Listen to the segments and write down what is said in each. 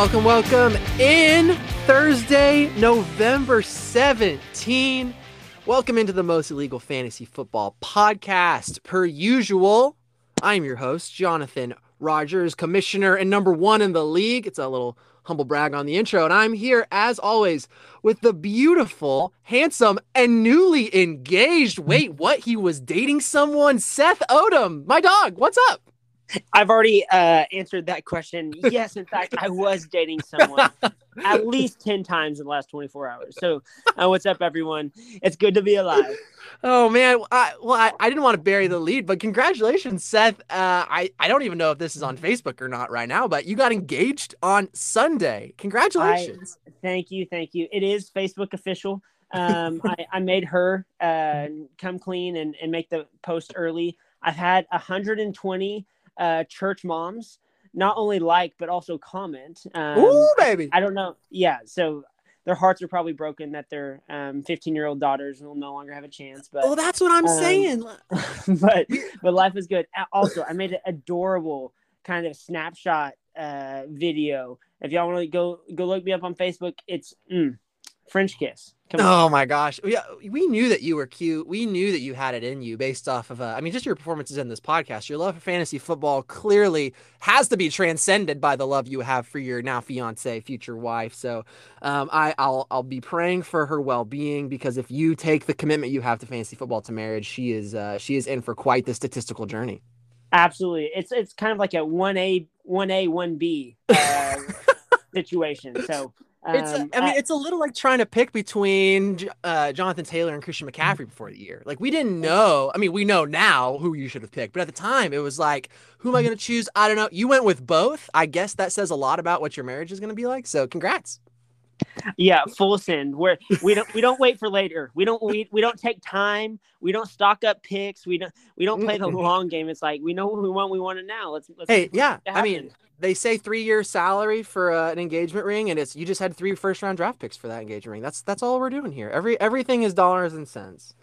Welcome, welcome in Thursday, November 17. Welcome into the most illegal fantasy football podcast. Per usual, I'm your host, Jonathan Rogers, commissioner and number one in the league. It's a little humble brag on the intro. And I'm here, as always, with the beautiful, handsome, and newly engaged. Wait, what? He was dating someone? Seth Odom, my dog. What's up? I've already uh, answered that question. Yes, in fact, I was dating someone at least 10 times in the last 24 hours. So, uh, what's up, everyone? It's good to be alive. Oh, man. I, well, I, I didn't want to bury the lead, but congratulations, Seth. Uh, I, I don't even know if this is on Facebook or not right now, but you got engaged on Sunday. Congratulations. I, thank you. Thank you. It is Facebook official. Um, I, I made her uh, come clean and, and make the post early. I've had 120 uh, church moms not only like but also comment. Um, Ooh, baby! I, I, don't know. Yeah, so their hearts are probably broken that their 15 um, year old daughters will no longer have a chance. But well, that's what I'm um, saying. but but life is good. Also, I made an adorable kind of snapshot uh, video. If y'all want to go go look me up on Facebook, it's mm, French kiss. Come oh on. my gosh. Yeah, we knew that you were cute. We knew that you had it in you based off of, uh, I mean, just your performances in this podcast. Your love for fantasy football clearly has to be transcended by the love you have for your now fiance, future wife. So um, I, I'll, I'll be praying for her well being because if you take the commitment you have to fantasy football to marriage, she is, uh, she is in for quite the statistical journey. Absolutely. It's, it's kind of like a 1A, 1A, 1B uh, situation. So it's, um, I mean, it's a little like trying to pick between uh, Jonathan Taylor and Christian McCaffrey before the year. Like, we didn't know. I mean, we know now who you should have picked, but at the time, it was like, who am I going to choose? I don't know. You went with both. I guess that says a lot about what your marriage is going to be like. So, congrats. Yeah, full send. Where we don't we don't wait for later. We don't we, we don't take time. We don't stock up picks. We don't we don't play the long game. It's like we know what we want. We want it now. Let's. let's hey, yeah. I mean, they say three year salary for uh, an engagement ring, and it's you just had three first round draft picks for that engagement ring. That's that's all we're doing here. Every everything is dollars and cents.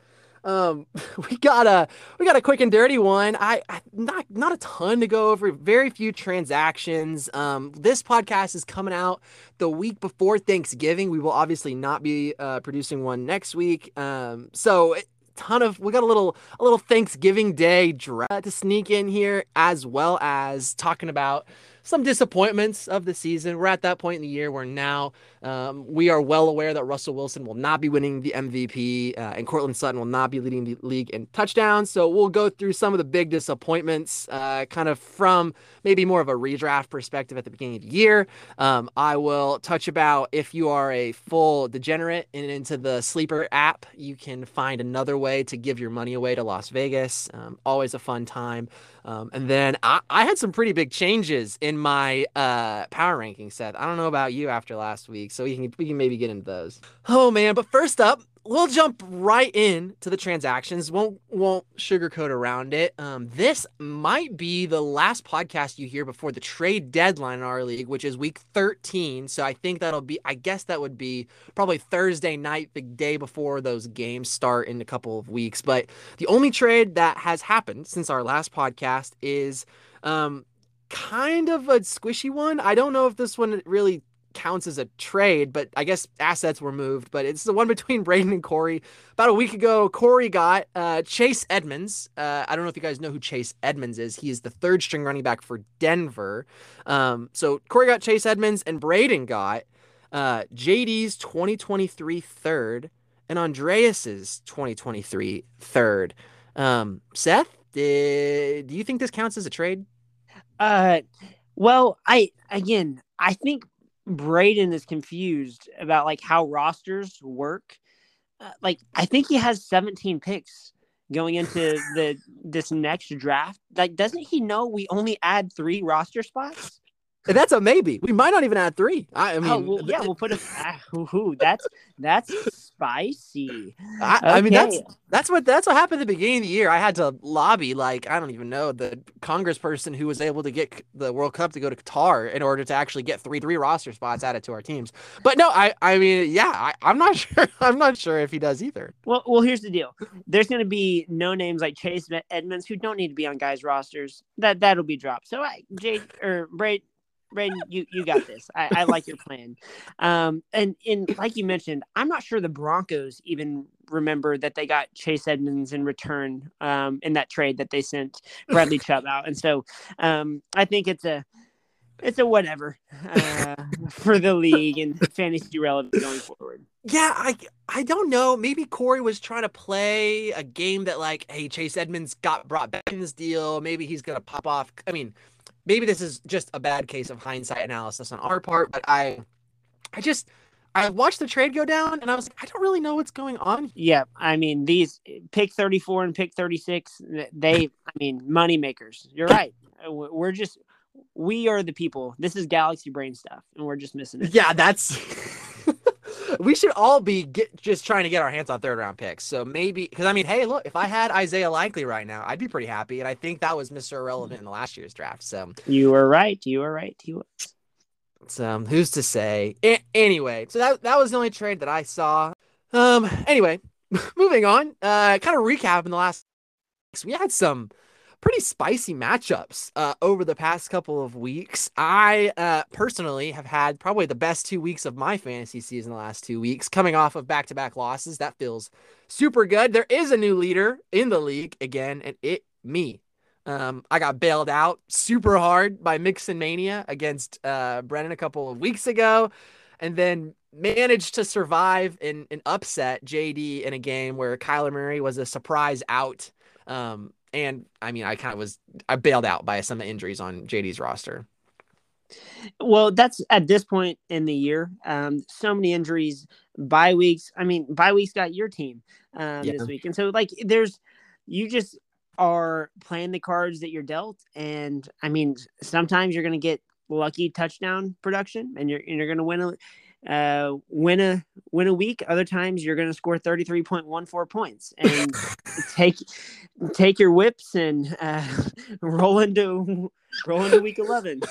Um, we got a we got a quick and dirty one. I, I, not not a ton to go over. Very few transactions. Um, this podcast is coming out the week before Thanksgiving. We will obviously not be uh, producing one next week. Um, so ton of we got a little a little Thanksgiving Day draft to sneak in here, as well as talking about some disappointments of the season. We're at that point in the year where now um, we are well aware that Russell Wilson will not be winning the MVP uh, and Courtland Sutton will not be leading the league in touchdowns. So we'll go through some of the big disappointments, uh, kind of from maybe more of a redraft perspective at the beginning of the year. Um, I will touch about if you are a full degenerate and into the sleeper app, you can find another way to give your money away to Las Vegas. Um, always a fun time. Um, and then I, I, had some pretty big changes in my uh, power ranking set. I don't know about you after last week, so we can we can maybe get into those. Oh man, but first up, we'll jump right in to the transactions. Won't won't sugarcoat around it. Um, this might be the last podcast you hear before the trade deadline in our league, which is week 13. So I think that'll be. I guess that would be probably Thursday night, the day before those games start in a couple of weeks. But the only trade that has happened since our last podcast is. Um, kind of a squishy one. I don't know if this one really counts as a trade, but I guess assets were moved. But it's the one between Braden and Corey. About a week ago, Corey got uh, Chase Edmonds. Uh, I don't know if you guys know who Chase Edmonds is. He is the third string running back for Denver. Um, so Corey got Chase Edmonds, and Braden got uh, JD's 2023 third and Andreas's 2023 third. Um, Seth, did, do you think this counts as a trade? Uh, well, I again, I think Braden is confused about like how rosters work. Uh, like I think he has 17 picks going into the this next draft. Like doesn't he know we only add 3 roster spots? That's a maybe. We might not even add three. I, I mean, oh, well, yeah, we'll put a. Uh, that's that's spicy. I, okay. I, mean, that's that's what that's what happened at the beginning of the year. I had to lobby like I don't even know the Congressperson who was able to get the World Cup to go to Qatar in order to actually get three three roster spots added to our teams. But no, I I mean, yeah, I, I'm not sure. I'm not sure if he does either. Well, well, here's the deal. There's going to be no names like Chase Edmonds who don't need to be on guys' rosters. That that'll be dropped. So I, Jade or Braid Braden, you you got this. I, I like your plan. Um, and and like you mentioned, I'm not sure the Broncos even remember that they got Chase Edmonds in return um, in that trade that they sent Bradley Chubb out, and so um, I think it's a it's a whatever uh, for the league and fantasy relevant going forward. Yeah, I I don't know. Maybe Corey was trying to play a game that like, hey, Chase Edmonds got brought back in this deal. Maybe he's gonna pop off. I mean, maybe this is just a bad case of hindsight analysis on our part, but I I just I watched the trade go down and I was like, I don't really know what's going on. Yeah, I mean these pick 34 and pick 36, they I mean money makers. You're right. Uh, we're just we are the people. This is galaxy brain stuff and we're just missing it. Yeah, that's we should all be get, just trying to get our hands on third round picks. So maybe because I mean, hey, look, if I had Isaiah Likely right now, I'd be pretty happy. And I think that was Mr. Irrelevant in the last year's draft. So you were right. You were right. You were. So um, who's to say? A- anyway, so that that was the only trade that I saw. Um. Anyway, moving on. Uh, kind of recap in the last. We had some pretty spicy matchups uh, over the past couple of weeks. I uh, personally have had probably the best two weeks of my fantasy season the last two weeks, coming off of back to back losses. That feels super good. There is a new leader in the league again, and it me. Um, I got bailed out super hard by Mixon Mania against uh, Brennan a couple of weeks ago, and then managed to survive in an upset JD in a game where Kyler Murray was a surprise out. Um, and I mean, I kind of was I bailed out by some injuries on JD's roster. Well, that's at this point in the year. Um, so many injuries, bye weeks. I mean, bye weeks got your team um, yeah. this week, and so like there's you just are playing the cards that you're dealt, and I mean, sometimes you're gonna get lucky touchdown production, and you're and you're gonna win a uh, win a win a week. Other times you're going to score 33.14 points and take take your whips and uh, roll into roll into week 11.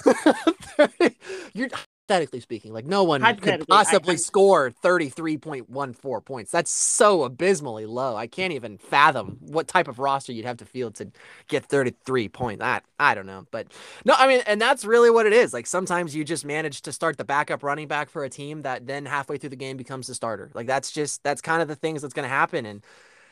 you're hypothetically speaking, like no one could possibly I, I, score 33.14 points. That's so abysmally low. I can't even fathom what type of roster you'd have to field to get 33 points. I, I don't know. But no, I mean, and that's really what it is. Like sometimes you just manage to start the backup running back for a team that then halfway through the game becomes the starter. Like that's just, that's kind of the things that's going to happen. And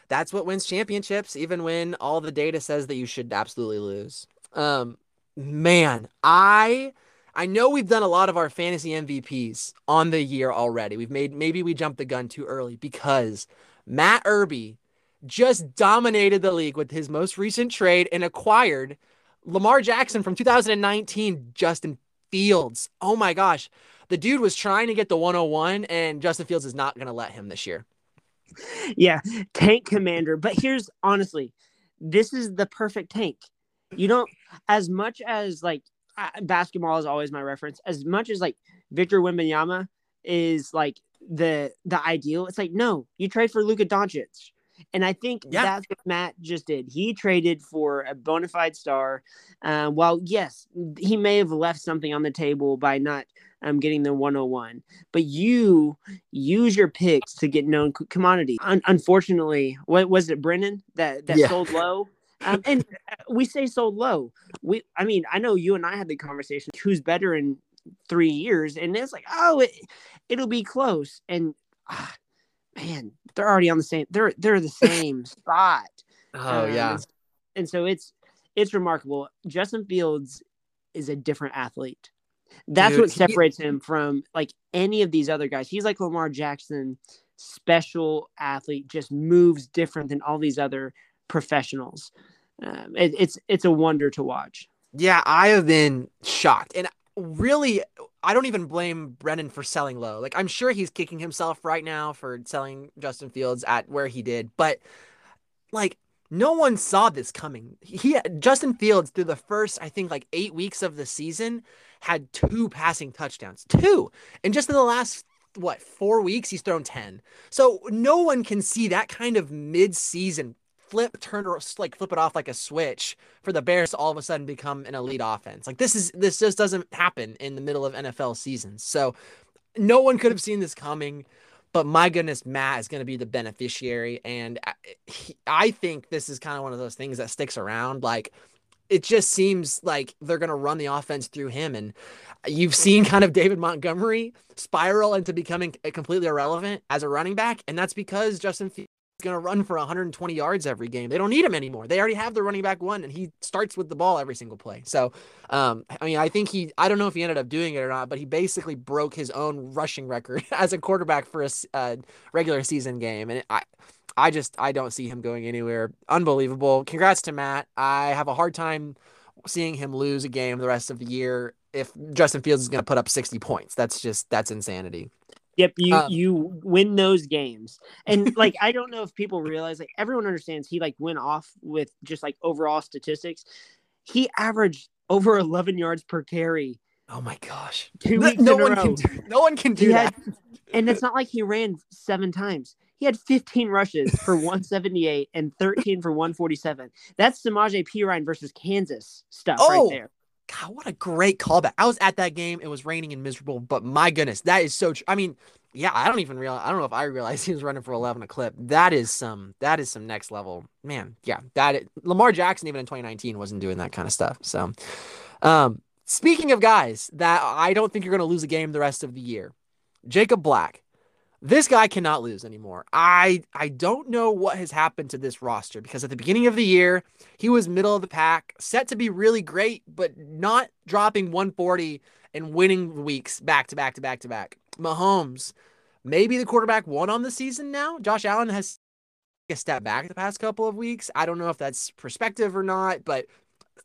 that's what wins championships, even when all the data says that you should absolutely lose. Um, man, I I know we've done a lot of our fantasy MVPs on the year already. We've made maybe we jumped the gun too early because Matt Irby just dominated the league with his most recent trade and acquired Lamar Jackson from 2019, Justin Fields. Oh my gosh. The dude was trying to get the 101 and Justin Fields is not going to let him this year. Yeah, tank commander. But here's honestly, this is the perfect tank. You don't as much as like basketball is always my reference. As much as like Victor Wembanyama is like the the ideal, it's like no, you trade for Luka Doncic. And I think yeah. that's what Matt just did. He traded for a bona fide star. Um, while yes, he may have left something on the table by not um, getting the 101, but you use your picks to get known commodity. Un- unfortunately, what was it, Brennan that that yeah. sold low? Um, and we say so low. We, I mean, I know you and I had the conversation. Who's better in three years? And it's like, oh, it, it'll be close. And ah, man, they're already on the same. They're they're the same spot. Oh um, yeah. And, and so it's it's remarkable. Justin Fields is a different athlete. That's Dude, what separates he... him from like any of these other guys. He's like Lamar Jackson, special athlete, just moves different than all these other professionals. Um, it, it's it's a wonder to watch. Yeah, I have been shocked, and really, I don't even blame Brennan for selling low. Like I'm sure he's kicking himself right now for selling Justin Fields at where he did, but like no one saw this coming. He Justin Fields through the first I think like 8 weeks of the season had two passing touchdowns. Two. And just in the last what, 4 weeks he's thrown 10. So no one can see that kind of mid-season flip turn or like flip it off like a switch for the Bears to all of a sudden become an elite offense. Like this is this just doesn't happen in the middle of NFL seasons. So no one could have seen this coming. But my goodness, Matt is going to be the beneficiary, and I, he, I think this is kind of one of those things that sticks around. Like it just seems like they're going to run the offense through him. And you've seen kind of David Montgomery spiral into becoming completely irrelevant as a running back. And that's because Justin going to run for 120 yards every game. They don't need him anymore. They already have the running back one, and he starts with the ball every single play. So, um, I mean, I think he, I don't know if he ended up doing it or not, but he basically broke his own rushing record as a quarterback for a uh, regular season game. And I, I just I don't see him going anywhere. Unbelievable. Congrats to Matt. I have a hard time seeing him lose a game the rest of the year if Justin Fields is going to put up 60 points. That's just that's insanity. Yep, you um, you win those games. And like I don't know if people realize like everyone understands he like went off with just like overall statistics. He averaged over 11 yards per carry. Oh my gosh. Two weeks no, one can do, no one can do he that. Had, and it's not like he ran seven times. He had 15 rushes for 178 and 13 for 147. That's Samaje Perine versus Kansas stuff oh, right there. God, what a great callback. I was at that game. It was raining and miserable, but my goodness, that is so true. I mean, yeah, I don't even realize I don't know if I realized he was running for 11 a clip. That is some that is some next level. Man, yeah. That is, Lamar Jackson even in 2019 wasn't doing that kind of stuff. So, um speaking of guys that I don't think you're going to lose a game the rest of the year. Jacob Black this guy cannot lose anymore. I I don't know what has happened to this roster because at the beginning of the year, he was middle of the pack, set to be really great, but not dropping 140 and winning weeks back to back to back to back. Mahomes, maybe the quarterback one on the season now. Josh Allen has a step back the past couple of weeks. I don't know if that's perspective or not, but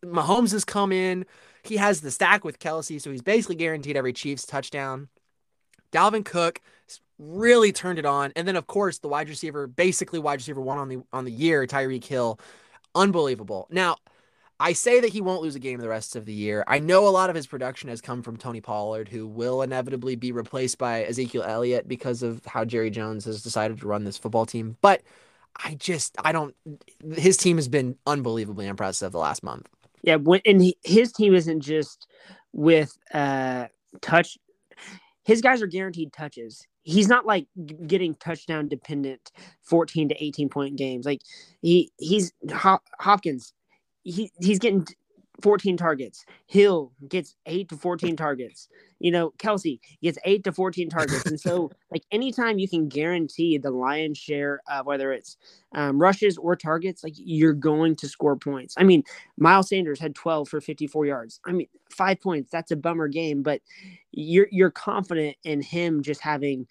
Mahomes has come in. He has the stack with Kelce, so he's basically guaranteed every Chiefs touchdown. Dalvin Cook really turned it on. And then of course the wide receiver, basically wide receiver one on the on the year, Tyreek Hill, unbelievable. Now, I say that he won't lose a game the rest of the year. I know a lot of his production has come from Tony Pollard, who will inevitably be replaced by Ezekiel Elliott because of how Jerry Jones has decided to run this football team. But I just I don't. His team has been unbelievably impressive the last month. Yeah, when, and he, his team isn't just with uh touch. His guys are guaranteed touches he's not like getting touchdown dependent 14 to 18 point games. Like he he's hopkins he he's getting 14 targets. Hill gets 8 to 14 targets you know Kelce gets 8 to 14 targets and so like anytime you can guarantee the lion's share of whether it's um, rushes or targets like you're going to score points i mean miles sanders had 12 for 54 yards i mean five points that's a bummer game but you're you're confident in him just having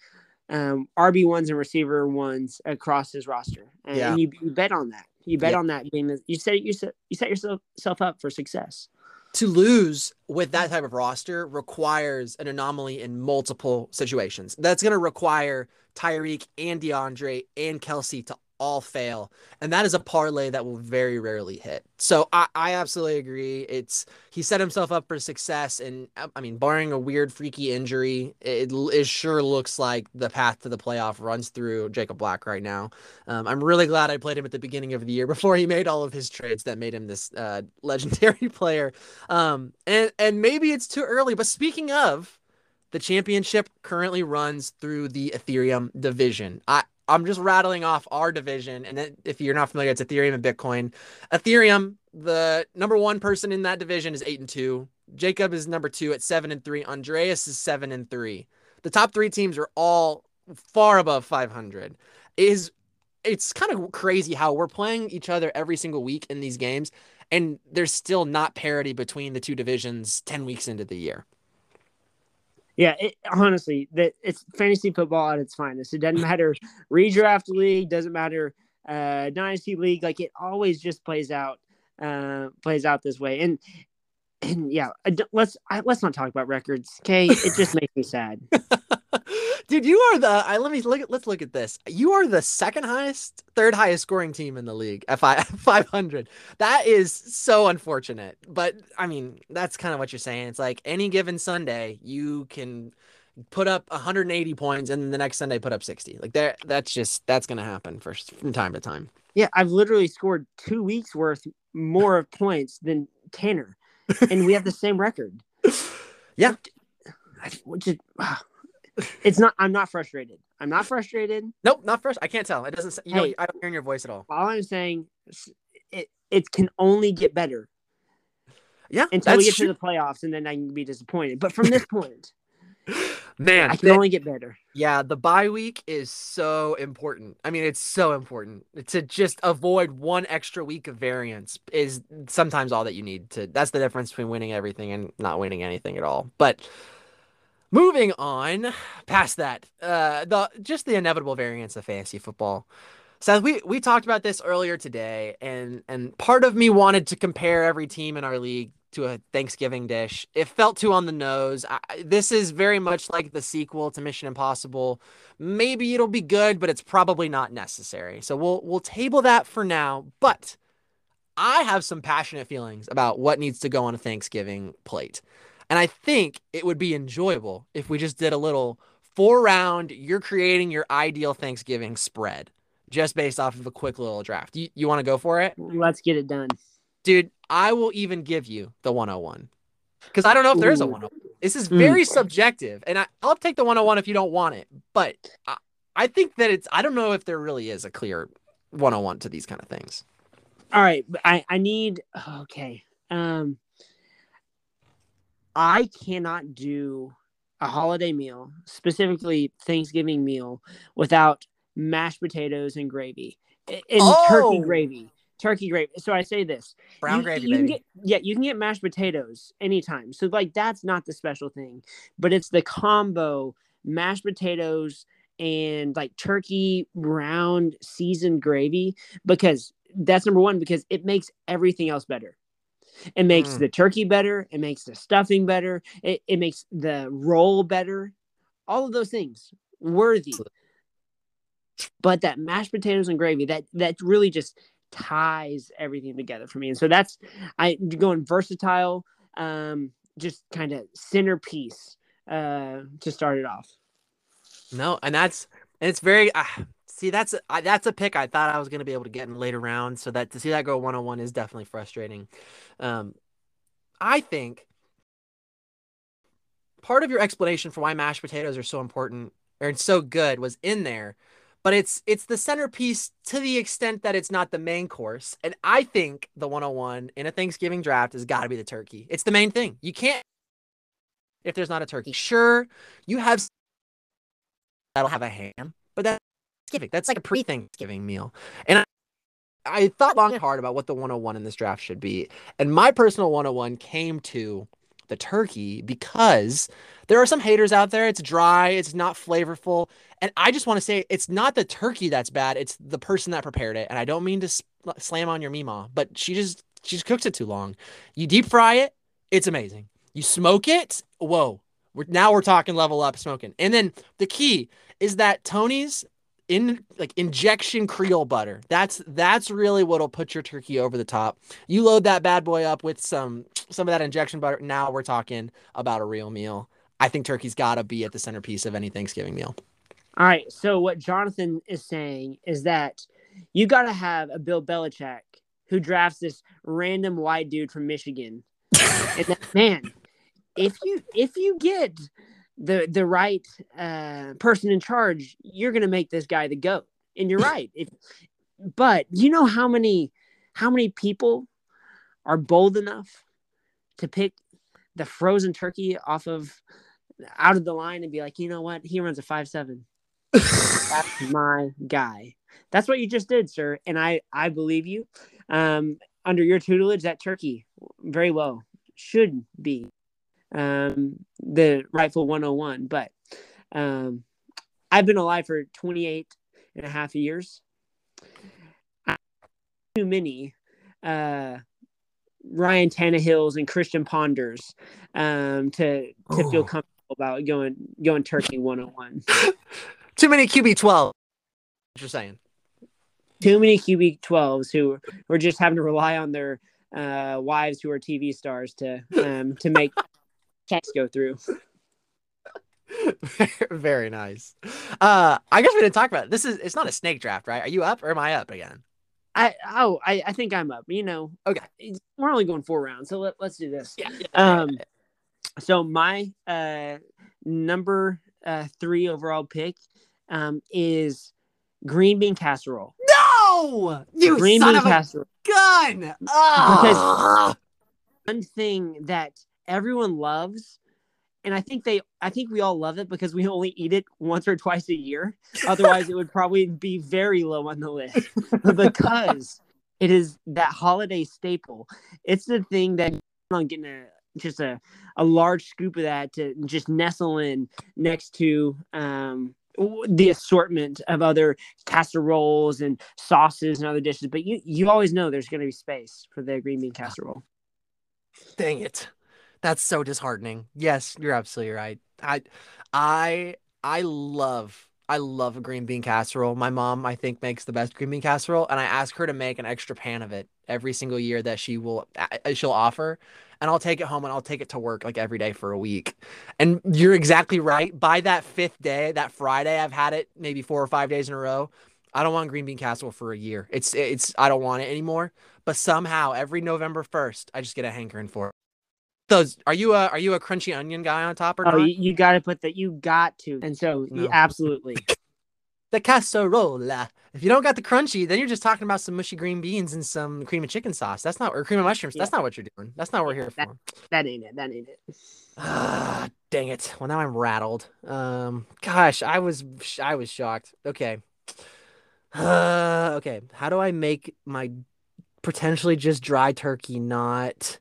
um, RB ones and receiver ones across his roster, and, yeah. and you, you, bet on that. You bet yeah. on that game. You set you set you set yourself self up for success. To lose with that type of roster requires an anomaly in multiple situations. That's going to require Tyreek and DeAndre and Kelce to all fail. And that is a parlay that will very rarely hit. So I, I absolutely agree. It's he set himself up for success. And I mean, barring a weird, freaky injury, it, it sure looks like the path to the playoff runs through Jacob Black right now. Um, I'm really glad I played him at the beginning of the year before he made all of his trades that made him this uh, legendary player. Um, and, and maybe it's too early, but speaking of, the championship currently runs through the Ethereum division. I, I'm just rattling off our division. And if you're not familiar, it's Ethereum and Bitcoin. Ethereum, the number one person in that division is eight and two. Jacob is number two at seven and three. Andreas is seven and three. The top three teams are all far above 500. It is it's kind of crazy how we're playing each other every single week in these games, and there's still not parity between the two divisions 10 weeks into the year. Yeah, it, honestly, that it's fantasy football at its finest. It doesn't matter redraft league, doesn't matter uh, dynasty league. Like it always just plays out, uh, plays out this way. And and yeah, let's I, let's not talk about records. Okay, it just makes me sad. Dude, you are the. I let me look. At, let's look at this. You are the second highest, third highest scoring team in the league at five hundred. That is so unfortunate. But I mean, that's kind of what you're saying. It's like any given Sunday, you can put up 180 points, and the next Sunday put up 60. Like there, that's just that's gonna happen for from time to time. Yeah, I've literally scored two weeks worth more of points than Tanner, and we have the same record. Yeah. Which ah, is, it's not. I'm not frustrated. I'm not frustrated. Nope, not frustrated. I can't tell. It doesn't. You hey, know, I don't hear in your voice at all. All I'm saying, it it can only get better. Yeah, until we get true. to the playoffs, and then I can be disappointed. But from this point, Man, I can the- only get better. yeah, the bye week is so important. I mean, it's so important to just avoid one extra week of variance is sometimes all that you need to. That's the difference between winning everything and not winning anything at all. But moving on past that, uh, the just the inevitable variance of fantasy football. Seth, we we talked about this earlier today, and and part of me wanted to compare every team in our league to a Thanksgiving dish. It felt too on the nose. I, this is very much like the sequel to Mission Impossible. Maybe it'll be good, but it's probably not necessary. So we'll we'll table that for now. But I have some passionate feelings about what needs to go on a Thanksgiving plate. And I think it would be enjoyable if we just did a little four round, you're creating your ideal Thanksgiving spread just based off of a quick little draft. You, you want to go for it? Let's get it done. Dude, I will even give you the 101 because I don't know if there is a Ooh. 101. This is Mm. very subjective, and I, I'll take the 101 if you don't want it. But I, I think that it's, I don't know if there really is a clear 101 to these kind of things. All right, I I need okay. Um, I cannot do a holiday meal, specifically Thanksgiving meal, without mashed potatoes and gravy and turkey Oh! gravy. Turkey gravy. So I say this: Brown you, gravy, you get yeah, you can get mashed potatoes anytime. So like that's not the special thing, but it's the combo mashed potatoes and like turkey brown seasoned gravy because that's number one because it makes everything else better. It makes Mm. the turkey better. It makes the stuffing better. It, it makes the roll better. All of those things worthy. But that mashed potatoes and gravy that that really just ties everything together for me. And so that's I going versatile, um, just kind of centerpiece uh, to start it off. No, and that's and it's very uh, see that's I, that's a pick I thought I was going to be able to get in later rounds. So that to see that go one on one is definitely frustrating. Um, I think part of your explanation for why mashed potatoes are so important or so good was in there, but it's it's the centerpiece to the extent that it's not the main course. And I think the 101 in a Thanksgiving draft has got to be the turkey. It's the main thing. You can't if there's not a turkey. Sure, you have that'll have a ham, but that's Thanksgiving. That's like a pre-Thanksgiving meal. And I, I thought long and hard about what the 101 in this draft should be. And my personal 101 came to the turkey because there are some haters out there. It's dry, it's not flavorful. And I just want to say it's not the turkey that's bad, it's the person that prepared it. And I don't mean to s- slam on your Mima, but she just she just cooks it too long. You deep fry it, it's amazing. You smoke it, whoa. We're, now we're talking level up smoking. And then the key is that Tony's in like injection Creole butter. That's that's really what'll put your turkey over the top. You load that bad boy up with some some of that injection butter. Now we're talking about a real meal. I think turkey's got to be at the centerpiece of any Thanksgiving meal. All right. So what Jonathan is saying is that you got to have a Bill Belichick who drafts this random white dude from Michigan. and that, man, if you if you get the the right uh, person in charge, you're gonna make this guy the goat. And you're right. If but you know how many how many people are bold enough to pick the frozen turkey off of out of the line and be like, you know what, he runs a five seven. That's my guy. That's what you just did, sir. And I I believe you. Um, under your tutelage, that turkey very well should be um, the rightful 101. But um, I've been alive for 28 and a half years. I- Too many uh, Ryan Tannehills and Christian Ponders um, to to feel Oh. comfortable about going going turkey 101. Too many QB twelve. What you're saying? Too many QB 12s who were just having to rely on their uh, wives who are TV stars to um, to make checks go through. Very nice. Uh, I guess we didn't talk about it. This is it's not a snake draft, right? Are you up or am I up again? I oh I, I think I'm up. You know, Okay. we're only going four rounds, so let, let's do this. Yeah. Um, so my uh number uh three overall pick um is green bean casserole. No, you green son bean of a casserole. gun. Ah. one thing that everyone loves and I think they I think we all love it because we only eat it once or twice a year. Otherwise it would probably be very low on the list. because it is that holiday staple. It's the thing that on getting a just a, a large scoop of that to just nestle in next to um the assortment of other casseroles and sauces and other dishes, but you you always know there's going to be space for the green bean casserole. Dang it. That's so disheartening. Yes, you're absolutely right. I I I love I love a green bean casserole. My mom, I think, makes the best green bean casserole, and I ask her to make an extra pan of it every single year that she will she'll offer, and I'll take it home and I'll take it to work like every day for a week. And you're exactly right. By that fifth day, that Friday, I've had it maybe four or five days in a row. I don't want green bean casserole for a year. It's it's I don't want it anymore. But somehow every November first, I just get a hankering for it those are you a are you a crunchy onion guy on top or oh, not? you, you got to put that. You got to, and so no. absolutely. the casserole. If you don't got the crunchy, then you're just talking about some mushy green beans and some cream of chicken sauce. That's not or cream of mushrooms. Yeah. That's not what you're doing. That's not what we're here that, for. That ain't it. That ain't it. Ah, dang it. Well, now I'm rattled. Um, gosh, I was I was shocked. Okay. Uh, okay. How do I make my potentially just dry turkey not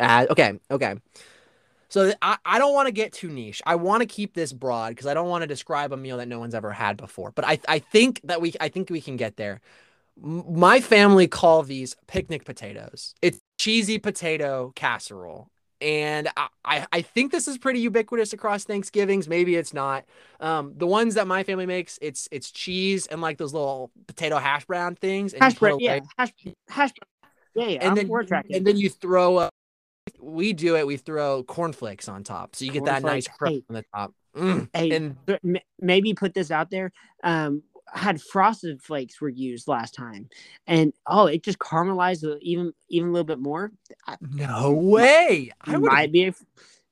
okay, okay. So I, I don't want to get too niche. I want to keep this broad because I don't want to describe a meal that no one's ever had before. But I, I think that we I think we can get there. My family call these picnic potatoes. It's cheesy potato casserole. And I, I think this is pretty ubiquitous across Thanksgivings. Maybe it's not. Um, the ones that my family makes, it's it's cheese and like those little potato hash brown things. And hash brown, yeah, hash, hash, yeah, yeah. And I'm, then and then you throw up we do it. We throw cornflakes on top, so you get that nice crust hey, on the top. Mm. Hey, and maybe put this out there. Um, had frosted flakes were used last time, and oh, it just caramelized even even a little bit more. No way! I might be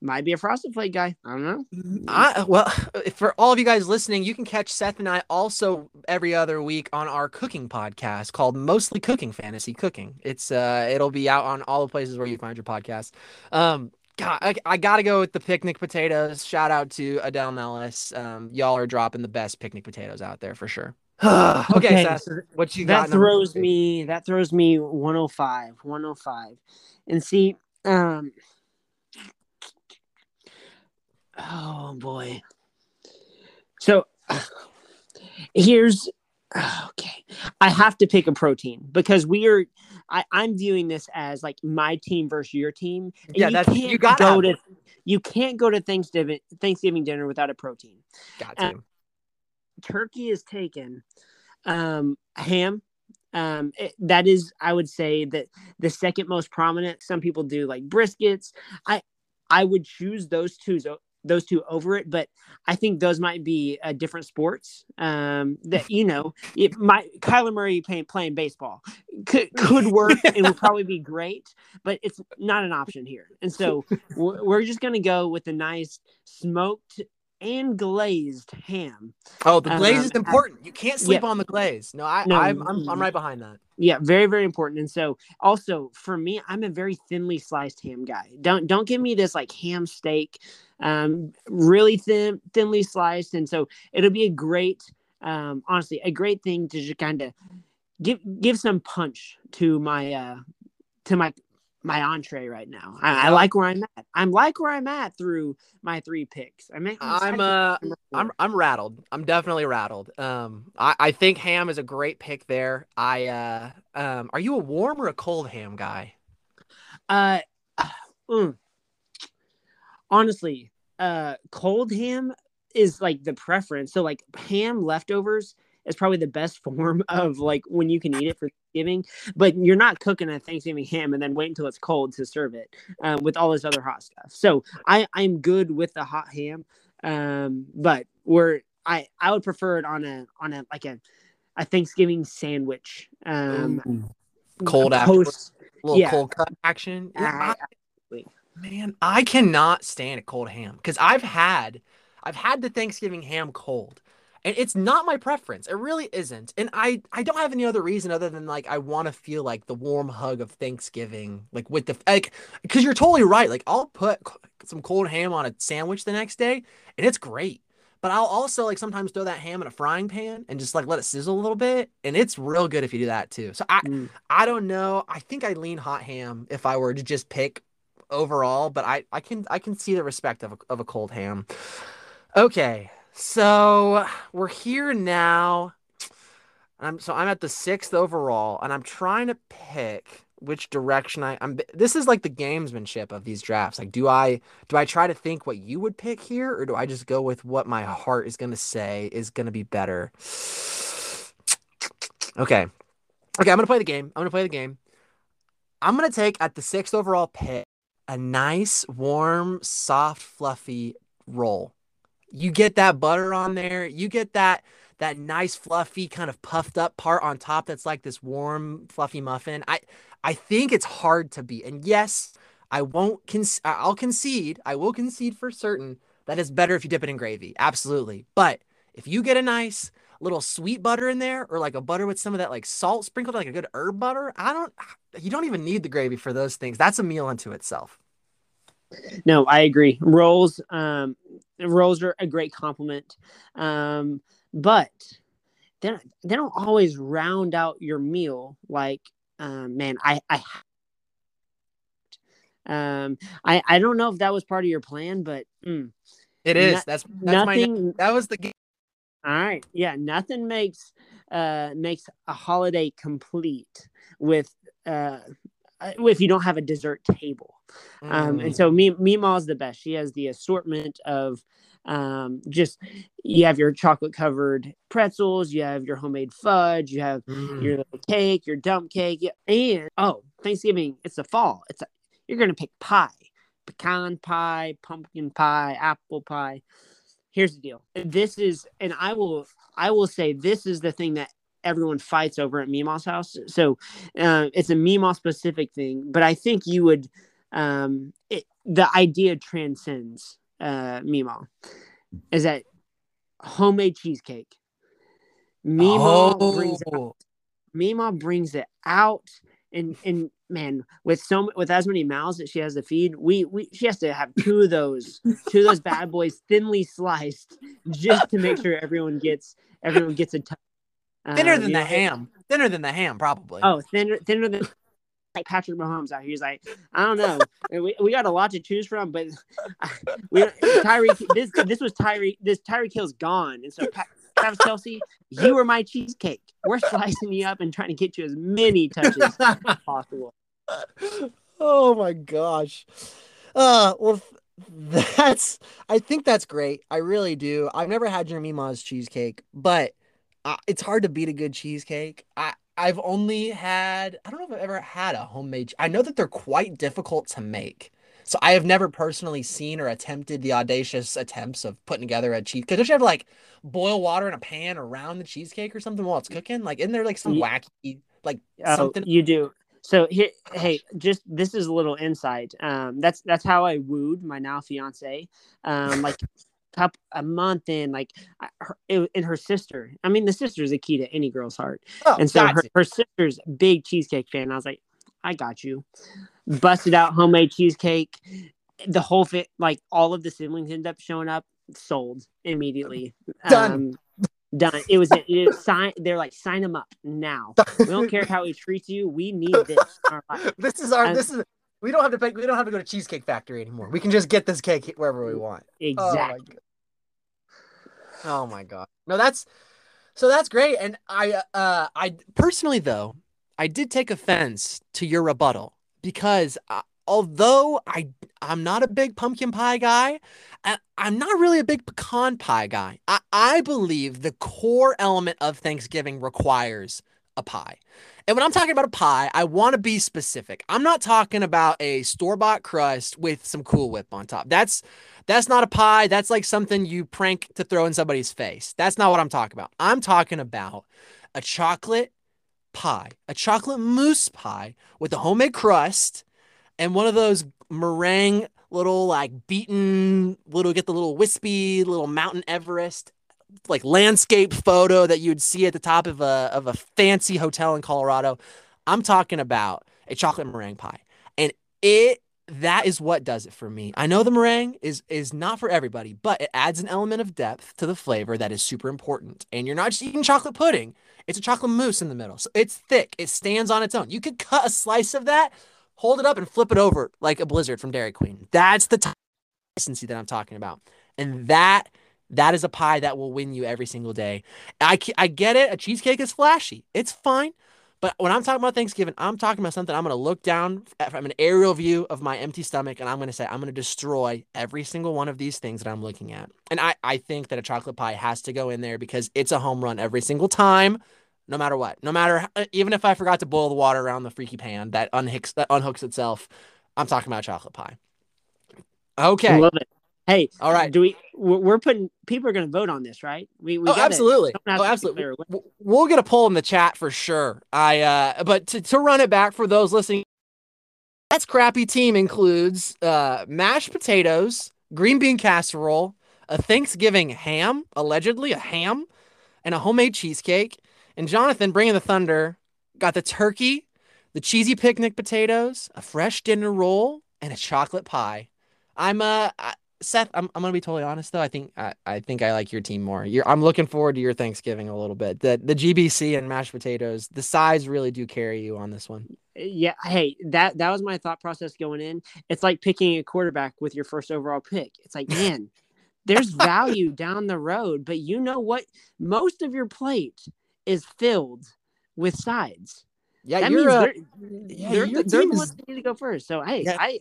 might be a frosted flake guy. I don't know. I, well, for all of you guys listening, you can catch Seth and I also every other week on our cooking podcast called Mostly Cooking Fantasy Cooking. It's uh, it'll be out on all the places where you find your podcast. Um, God, I, I got to go with the picnic potatoes. Shout out to Adele Nellis. Um, y'all are dropping the best picnic potatoes out there for sure. okay, okay Seth, what you got? That throws me. That throws me 105, 105, and see, um, Oh boy. So here's okay. I have to pick a protein because we are I, I'm viewing this as like my team versus your team. yeah, you that's you got go to you can't go to Thanksgiving Thanksgiving dinner without a protein. Got to. Um, turkey is taken. Um, ham. Um, it, that is, I would say that the second most prominent. Some people do like briskets. I I would choose those two those two over it, but I think those might be uh, different sports. Um, that you know, it might Kyler Murray playing, playing baseball could could work and would probably be great, but it's not an option here. And so we're just gonna go with a nice smoked and glazed ham. Oh, the glaze um, is important. You can't sleep yeah. on the glaze. No, I, no, I'm, I'm, I'm right behind that. Yeah, very, very important. And so, also for me, I'm a very thinly sliced ham guy. Don't don't give me this like ham steak, um, really thin, thinly sliced. And so, it'll be a great, um, honestly, a great thing to just kind of give give some punch to my uh to my my entree right now. I, I, like where I'm at. I'm like where I'm at through my three picks. I mean, I'm uh, I'm I'm rattled. I'm definitely rattled. Um, I, I think ham is a great pick there. I uh, um, are you a warm or a cold ham guy? Uh, mm, honestly, uh, cold ham is like the preference. So like ham leftovers is probably the best form of like when you can eat it for Thanksgiving. But you're not cooking a Thanksgiving ham and then wait until it's cold to serve it um, with all this other hot stuff. So I I'm good with the hot ham, um, but we're I I would prefer it on a on a like a a Thanksgiving sandwich. Um, cold post, little yeah. cold cut action. Yeah, I, man, I cannot stand a cold ham because I've had I've had the Thanksgiving ham cold and it's not my preference. It really isn't. And I I don't have any other reason other than like I want to feel like the warm hug of Thanksgiving, like with the like because you're totally right. Like I'll put some cold ham on a sandwich the next day, and it's great. But I'll also like sometimes throw that ham in a frying pan and just like let it sizzle a little bit, and it's real good if you do that too. So I mm. I don't know. I think I lean hot ham if I were to just pick overall, but I I can I can see the respect of a, of a cold ham. Okay, so we're here now. I'm so I'm at the sixth overall, and I'm trying to pick which direction I, I'm. This is like the gamesmanship of these drafts. Like, do I do I try to think what you would pick here, or do I just go with what my heart is gonna say is gonna be better? Okay, okay, I'm gonna play the game. I'm gonna play the game. I'm gonna take at the sixth overall pick a nice, warm, soft, fluffy roll. You get that butter on there. You get that that nice, fluffy, kind of puffed up part on top. That's like this warm, fluffy muffin. I I think it's hard to beat. And yes, I won't. Con- I'll concede. I will concede for certain that it's better if you dip it in gravy. Absolutely. But if you get a nice little sweet butter in there, or like a butter with some of that like salt sprinkled, like a good herb butter, I don't. You don't even need the gravy for those things. That's a meal unto itself. No, I agree. Rolls, um, rolls are a great compliment, um, but they don't, they don't always round out your meal. Like, um, man, I, I, um, I, I don't know if that was part of your plan, but mm, it is. That's, that's nothing. My, that was the game. All right, yeah, nothing makes uh makes a holiday complete with uh if you don't have a dessert table. Um, and mm. so me Mima is the best. She has the assortment of um, just you have your chocolate covered pretzels, you have your homemade fudge, you have mm. your little cake, your dump cake, and oh, Thanksgiving, it's the fall. It's a, you're gonna pick pie, pecan pie, pumpkin pie, apple pie. Here's the deal. This is, and I will, I will say, this is the thing that everyone fights over at Mima's house. So uh, it's a Mima specific thing, but I think you would um, it, the idea transcends uh, Mima. Is that homemade cheesecake? Mima oh. brings out, brings it out, and and man, with so with as many mouths that she has to feed, we we she has to have two of those, two of those bad boys thinly sliced, just to make sure everyone gets everyone gets a touch. Thinner um, than the know, ham. Thinner than the ham, probably. Oh, thinner thinner than like Patrick Mahomes out here. He's like, I don't know. we, we got a lot to choose from, but we Tyreek. This this was Tyreek. This Tyreek Hill's gone, and so Pat, Travis Kelce, you were my cheesecake. We're slicing you up and trying to get you as many touches as possible. Oh my gosh. Uh, well, that's. I think that's great. I really do. I've never had Jeremy Ma's cheesecake, but uh, it's hard to beat a good cheesecake. I I've only had I don't know if I've ever had a homemade. I know that they're quite difficult to make. So I have never personally seen or attempted the audacious attempts of putting together a cheese. Because don't you have to like boil water in a pan around the cheesecake or something while it's cooking? Like, isn't there like some wacky like oh, something? You do. So here, hey, just this is a little insight. Um, that's that's how I wooed my now fiance. Um, like couple a month in like her, in her sister i mean the sister is a key to any girl's heart. Oh, and so her, her, sister's big cheesecake fan. I was like i got you. Busted out homemade cheesecake. The whole fit like all of the siblings end up showing up sold immediately. Done. Um, done. It was it, it sign they're like sign them up now. We don't care how he treats you. We need this this is our this is we don't have to pay, we don't have to go to cheesecake factory anymore we can just get this cake wherever we want exactly oh Oh my god. No, that's so that's great. And I uh I personally though, I did take offense to your rebuttal because uh, although I I'm not a big pumpkin pie guy, I, I'm not really a big pecan pie guy. I, I believe the core element of Thanksgiving requires a pie. And when I'm talking about a pie, I want to be specific. I'm not talking about a store-bought crust with some Cool Whip on top. That's that's not a pie. That's like something you prank to throw in somebody's face. That's not what I'm talking about. I'm talking about a chocolate pie, a chocolate mousse pie with a homemade crust and one of those meringue little like beaten little get the little wispy little Mountain Everest like landscape photo that you'd see at the top of a of a fancy hotel in Colorado. I'm talking about a chocolate meringue pie. And it that is what does it for me. I know the meringue is is not for everybody, but it adds an element of depth to the flavor that is super important. And you're not just eating chocolate pudding; it's a chocolate mousse in the middle, so it's thick. It stands on its own. You could cut a slice of that, hold it up, and flip it over like a blizzard from Dairy Queen. That's the consistency that I'm talking about, and that that is a pie that will win you every single day. I I get it. A cheesecake is flashy. It's fine. But when I'm talking about Thanksgiving, I'm talking about something I'm going to look down from an aerial view of my empty stomach and I'm going to say, I'm going to destroy every single one of these things that I'm looking at. And I, I think that a chocolate pie has to go in there because it's a home run every single time, no matter what. No matter, uh, even if I forgot to boil the water around the freaky pan that unhooks, that unhooks itself, I'm talking about chocolate pie. Okay. Love it. Hey, all right. Do we? We're putting people are going to vote on this, right? We, we oh, absolutely. Oh, absolutely. We'll get a poll in the chat for sure. I uh, but to, to run it back for those listening, that's crappy team includes uh mashed potatoes, green bean casserole, a Thanksgiving ham, allegedly a ham, and a homemade cheesecake. And Jonathan, bringing the thunder, got the turkey, the cheesy picnic potatoes, a fresh dinner roll, and a chocolate pie. I'm uh. I, Seth, I'm, I'm gonna be totally honest though. I think I, I think I like your team more. You're, I'm looking forward to your Thanksgiving a little bit. The the GBC and mashed potatoes, the sides really do carry you on this one. Yeah, hey, that that was my thought process going in. It's like picking a quarterback with your first overall pick. It's like, man, there's value down the road, but you know what? Most of your plate is filled with sides. Yeah, that means uh, they're, yeah, they're, the ones that need to go first. So hey, yeah. I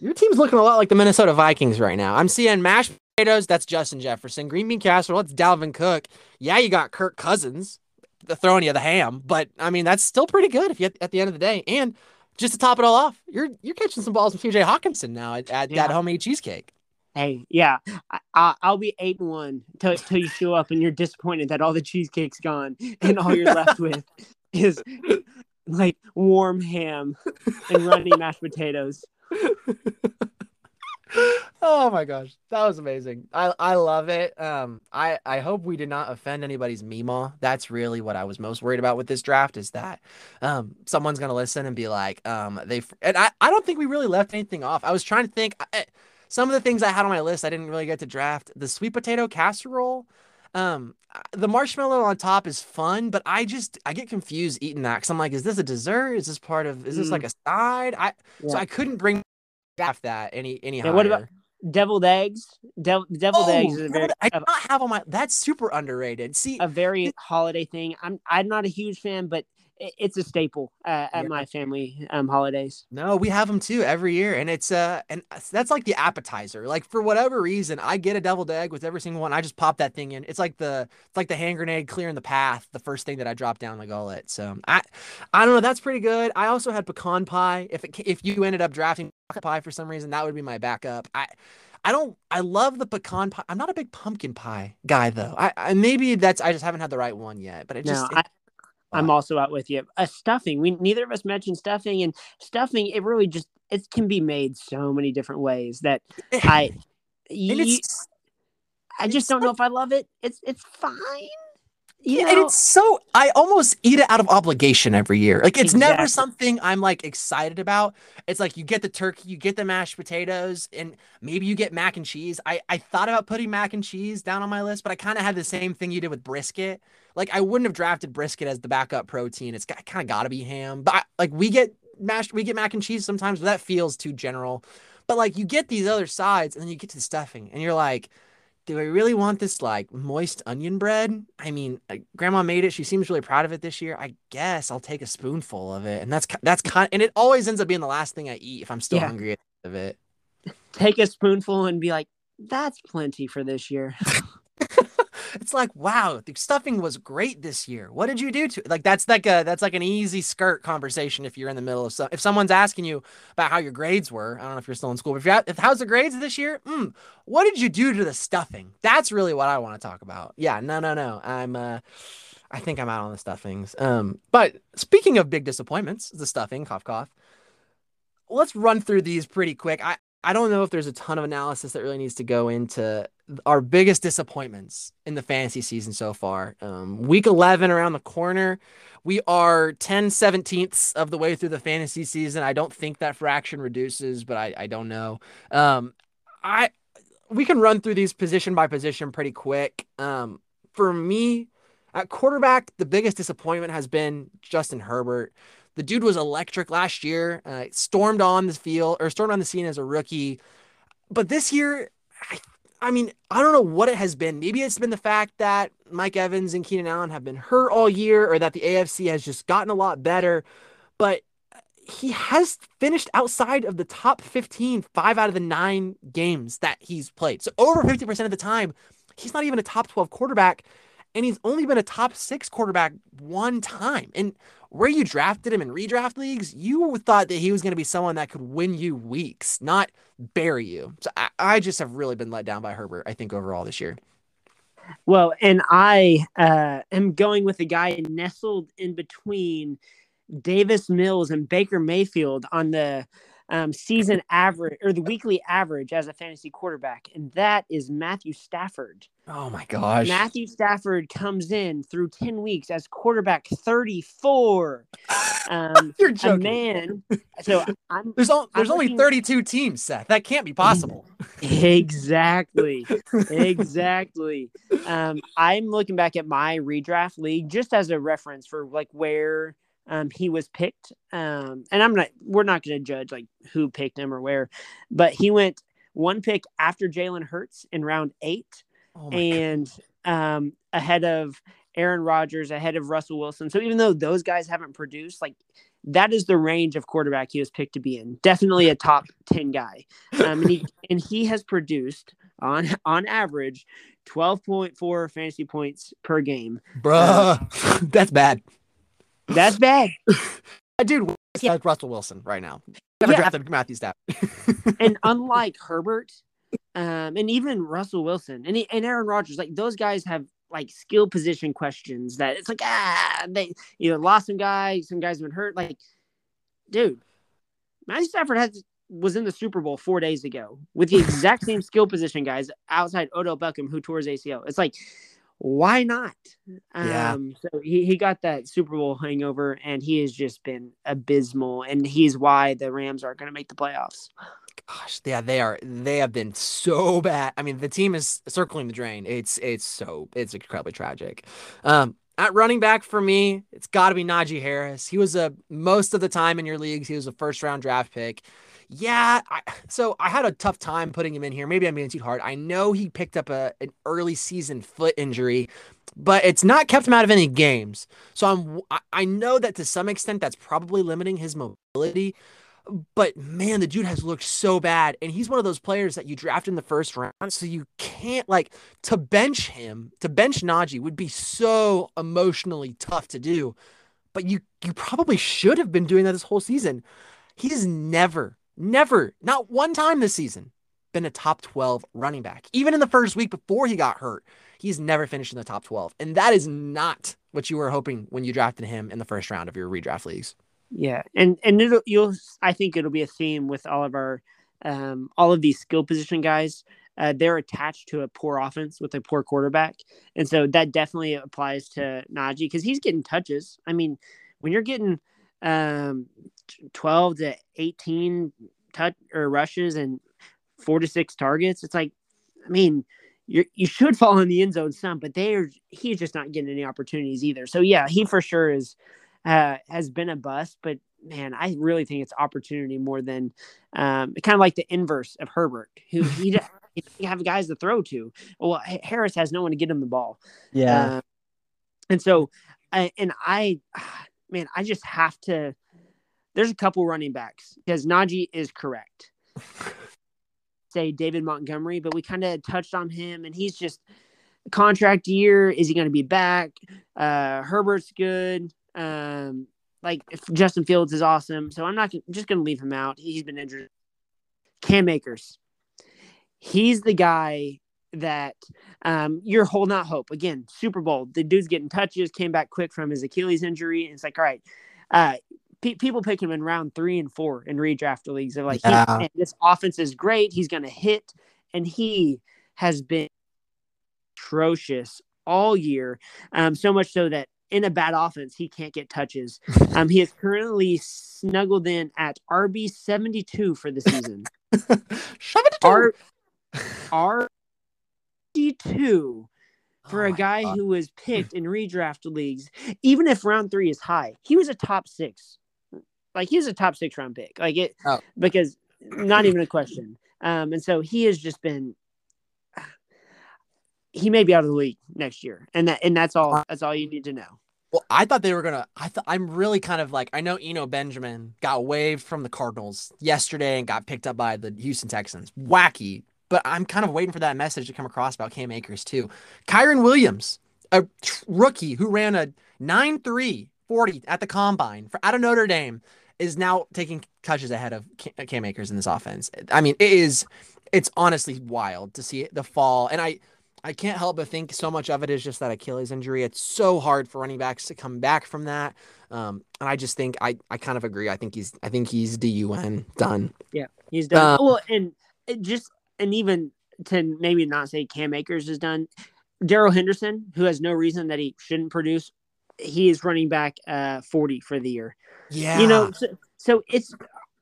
your team's looking a lot like the Minnesota Vikings right now. I'm seeing mashed potatoes. That's Justin Jefferson. Green bean casserole. That's Dalvin Cook. Yeah, you got Kirk Cousins throwing you the ham, but I mean that's still pretty good if you at, the end of the day. And just to top it all off, you're you're catching some balls from TJ Hockenson now at, at yeah. that homemade cheesecake. Hey, yeah, I, will be eight and one till, till you show up and you're disappointed that all the cheesecake's gone and all you're left with is like warm ham and runny mashed potatoes. Oh my gosh, that was amazing. I I love it. Um, I I hope we did not offend anybody's Mima. That's really what I was most worried about with this draft is that um someone's gonna listen and be like um they and I I don't think we really left anything off. I was trying to think. I, some of the things I had on my list I didn't really get to draft. The sweet potato casserole. Um, the marshmallow on top is fun, but I just I get confused eating that because I'm like, is this a dessert? Is this part of? Is this mm. like a side? I yeah. so I couldn't bring back that any any yeah, higher. What about deviled eggs? Devil, deviled oh, eggs is a very. I do not have on my. That's super underrated. See, a very holiday thing. I'm I'm not a huge fan, but it's a staple uh, at yeah. my family um, holidays. No, we have them too every year, and it's uh, and that's like the appetizer. Like for whatever reason, I get a deviled egg with every single one. I just pop that thing in. It's like the it's like the hand grenade clearing the path. The first thing that I drop down the gullet. So I, I don't know. That's pretty good. I also had pecan pie. If it if you ended up drafting pie for some reason, that would be my backup. I. I don't. I love the pecan pie. I'm not a big pumpkin pie guy though. I, I maybe that's. I just haven't had the right one yet. But it just. No, it, I'm uh, also out with you. A stuffing. We neither of us mentioned stuffing, and stuffing. It really just it can be made so many different ways that I. you, I just don't know if I love it. It's it's fine. You yeah, know? and it's so I almost eat it out of obligation every year. Like it's exactly. never something I'm like excited about. It's like you get the turkey, you get the mashed potatoes, and maybe you get mac and cheese. I I thought about putting mac and cheese down on my list, but I kind of had the same thing you did with brisket. Like I wouldn't have drafted brisket as the backup protein. It's kind of got to be ham. But I, like we get mashed, we get mac and cheese sometimes, but that feels too general. But like you get these other sides, and then you get to the stuffing, and you're like do I really want this like moist onion bread? I mean, grandma made it. She seems really proud of it this year. I guess I'll take a spoonful of it. And that's that's kind and it always ends up being the last thing I eat if I'm still yeah. hungry of it. Take a spoonful and be like, that's plenty for this year. it's like, wow, the stuffing was great this year. What did you do to it? Like that's like a that's like an easy skirt conversation if you're in the middle of some if someone's asking you about how your grades were. I don't know if you're still in school, but if, you if how's the grades this year? Mm, what did you do to the stuffing? That's really what I want to talk about. Yeah, no, no, no. I'm uh I think I'm out on the stuffings. Um, but speaking of big disappointments, the stuffing, cough cough. Let's run through these pretty quick. I I don't know if there's a ton of analysis that really needs to go into our biggest disappointments in the fantasy season so far. Um, week 11 around the corner. We are 10 17ths of the way through the fantasy season. I don't think that fraction reduces, but I, I don't know. Um, I we can run through these position by position pretty quick. Um, for me, at quarterback, the biggest disappointment has been Justin Herbert. The dude was electric last year, uh, stormed on the field or stormed on the scene as a rookie. But this year, I, I mean, I don't know what it has been. Maybe it's been the fact that Mike Evans and Keenan Allen have been hurt all year or that the AFC has just gotten a lot better. But he has finished outside of the top 15 five out of the nine games that he's played. So over 50% of the time, he's not even a top 12 quarterback. And he's only been a top six quarterback one time. And where you drafted him in redraft leagues, you thought that he was going to be someone that could win you weeks, not bury you. So I, I, just have really been let down by Herbert, I think, overall this year. Well, and I uh, am going with a guy nestled in between Davis Mills and Baker Mayfield on the um, season average or the weekly average as a fantasy quarterback, and that is Matthew Stafford. Oh my gosh. Matthew Stafford comes in through 10 weeks as quarterback 34. Um, You're joking. man. So I'm, there's, all, there's I'm only looking... 32 teams, Seth. That can't be possible. exactly. exactly. Um, I'm looking back at my redraft league just as a reference for like where um, he was picked. Um, and I'm not, we're not going to judge like who picked him or where, but he went one pick after Jalen Hurts in round eight oh and um, ahead of Aaron Rodgers, ahead of Russell Wilson. So even though those guys haven't produced, like that is the range of quarterback he was picked to be in. Definitely a top 10 guy. Um, and, he, and he has produced on on average 12.4 fantasy points per game. Bruh, um, that's bad. That's bad. Dude, yeah. Russell Wilson right now. Never yeah. drafted Matthew Stafford. and unlike Herbert, um, and even Russell Wilson and, and Aaron Rodgers, like those guys have like skill position questions that it's like ah they you know lost some guys, some guys have been hurt. Like, dude, Matthew Stafford has was in the Super Bowl four days ago with the exact same skill position guys outside Odell Beckham who tore his ACL. It's like why not? Yeah. Um, so he, he got that Super Bowl hangover and he has just been abysmal. And he's why the Rams aren't going to make the playoffs. Gosh, yeah, they are. They have been so bad. I mean, the team is circling the drain. It's it's so it's incredibly tragic. Um, at running back for me, it's got to be Najee Harris. He was a most of the time in your leagues. He was a first round draft pick. Yeah, I, so I had a tough time putting him in here. Maybe I'm being too hard. I know he picked up a an early season foot injury, but it's not kept him out of any games. So I'm I know that to some extent that's probably limiting his mobility. But man, the dude has looked so bad, and he's one of those players that you draft in the first round, so you can't like to bench him. To bench Najee would be so emotionally tough to do, but you you probably should have been doing that this whole season. He's never never, not one time this season, been a top 12 running back. Even in the first week before he got hurt, he's never finished in the top 12. And that is not what you were hoping when you drafted him in the first round of your redraft leagues. Yeah. And and it'll you'll I think it'll be a theme with all of our um all of these skill position guys. Uh, they're attached to a poor offense with a poor quarterback. And so that definitely applies to Najee because he's getting touches. I mean, when you're getting um, 12 to 18 touch or rushes and four to six targets. It's like, I mean, you you should fall in the end zone some, but they are he's just not getting any opportunities either. So yeah, he for sure is uh, has been a bust, but man, I really think it's opportunity more than um, kind of like the inverse of Herbert, who he you have guys to throw to. Well, Harris has no one to get him the ball. Yeah, uh, and so, I, and I, man, I just have to. There's a couple running backs because Najee is correct. Say David Montgomery, but we kind of touched on him, and he's just contract year. Is he going to be back? Uh, Herbert's good. Um, like Justin Fields is awesome, so I'm not just going to leave him out. He's been injured. Cam Akers, he's the guy that um, you're holding out hope. Again, Super Bowl, the dude's getting touches, came back quick from his Achilles injury. And it's like, all right, uh, pe- people pick him in round three and four in redraft leagues. They're like, yeah. this offense is great. He's going to hit. And he has been atrocious all year. Um, so much so that in a bad offense, he can't get touches. Um, he is currently snuggled in at RB 72 for the season. R- RB2 for oh a guy God. who was picked in redraft leagues, even if round three is high, he was a top six. Like he was a top six round pick. Like it oh. because not even a question. Um, and so he has just been he may be out of the league next year. And that and that's all that's all you need to know. Well, I thought they were gonna. I thought I'm really kind of like I know Eno Benjamin got waived from the Cardinals yesterday and got picked up by the Houston Texans. Wacky, but I'm kind of waiting for that message to come across about Cam Akers too. Kyren Williams, a rookie who ran a 9-3 40 at the combine for out of Notre Dame, is now taking touches ahead of Cam Akers in this offense. I mean, it is. It's honestly wild to see the fall, and I I can't help but think so much of it is just that Achilles injury. It's so hard for running backs to come back from that. Um, and I just think I, I kind of agree. I think he's I think he's DUN done. Yeah, he's done. Um, well, and just and even to maybe not say Cam Akers is done. Darrell Henderson, who has no reason that he shouldn't produce, he is running back uh 40 for the year. Yeah. You know, so, so it's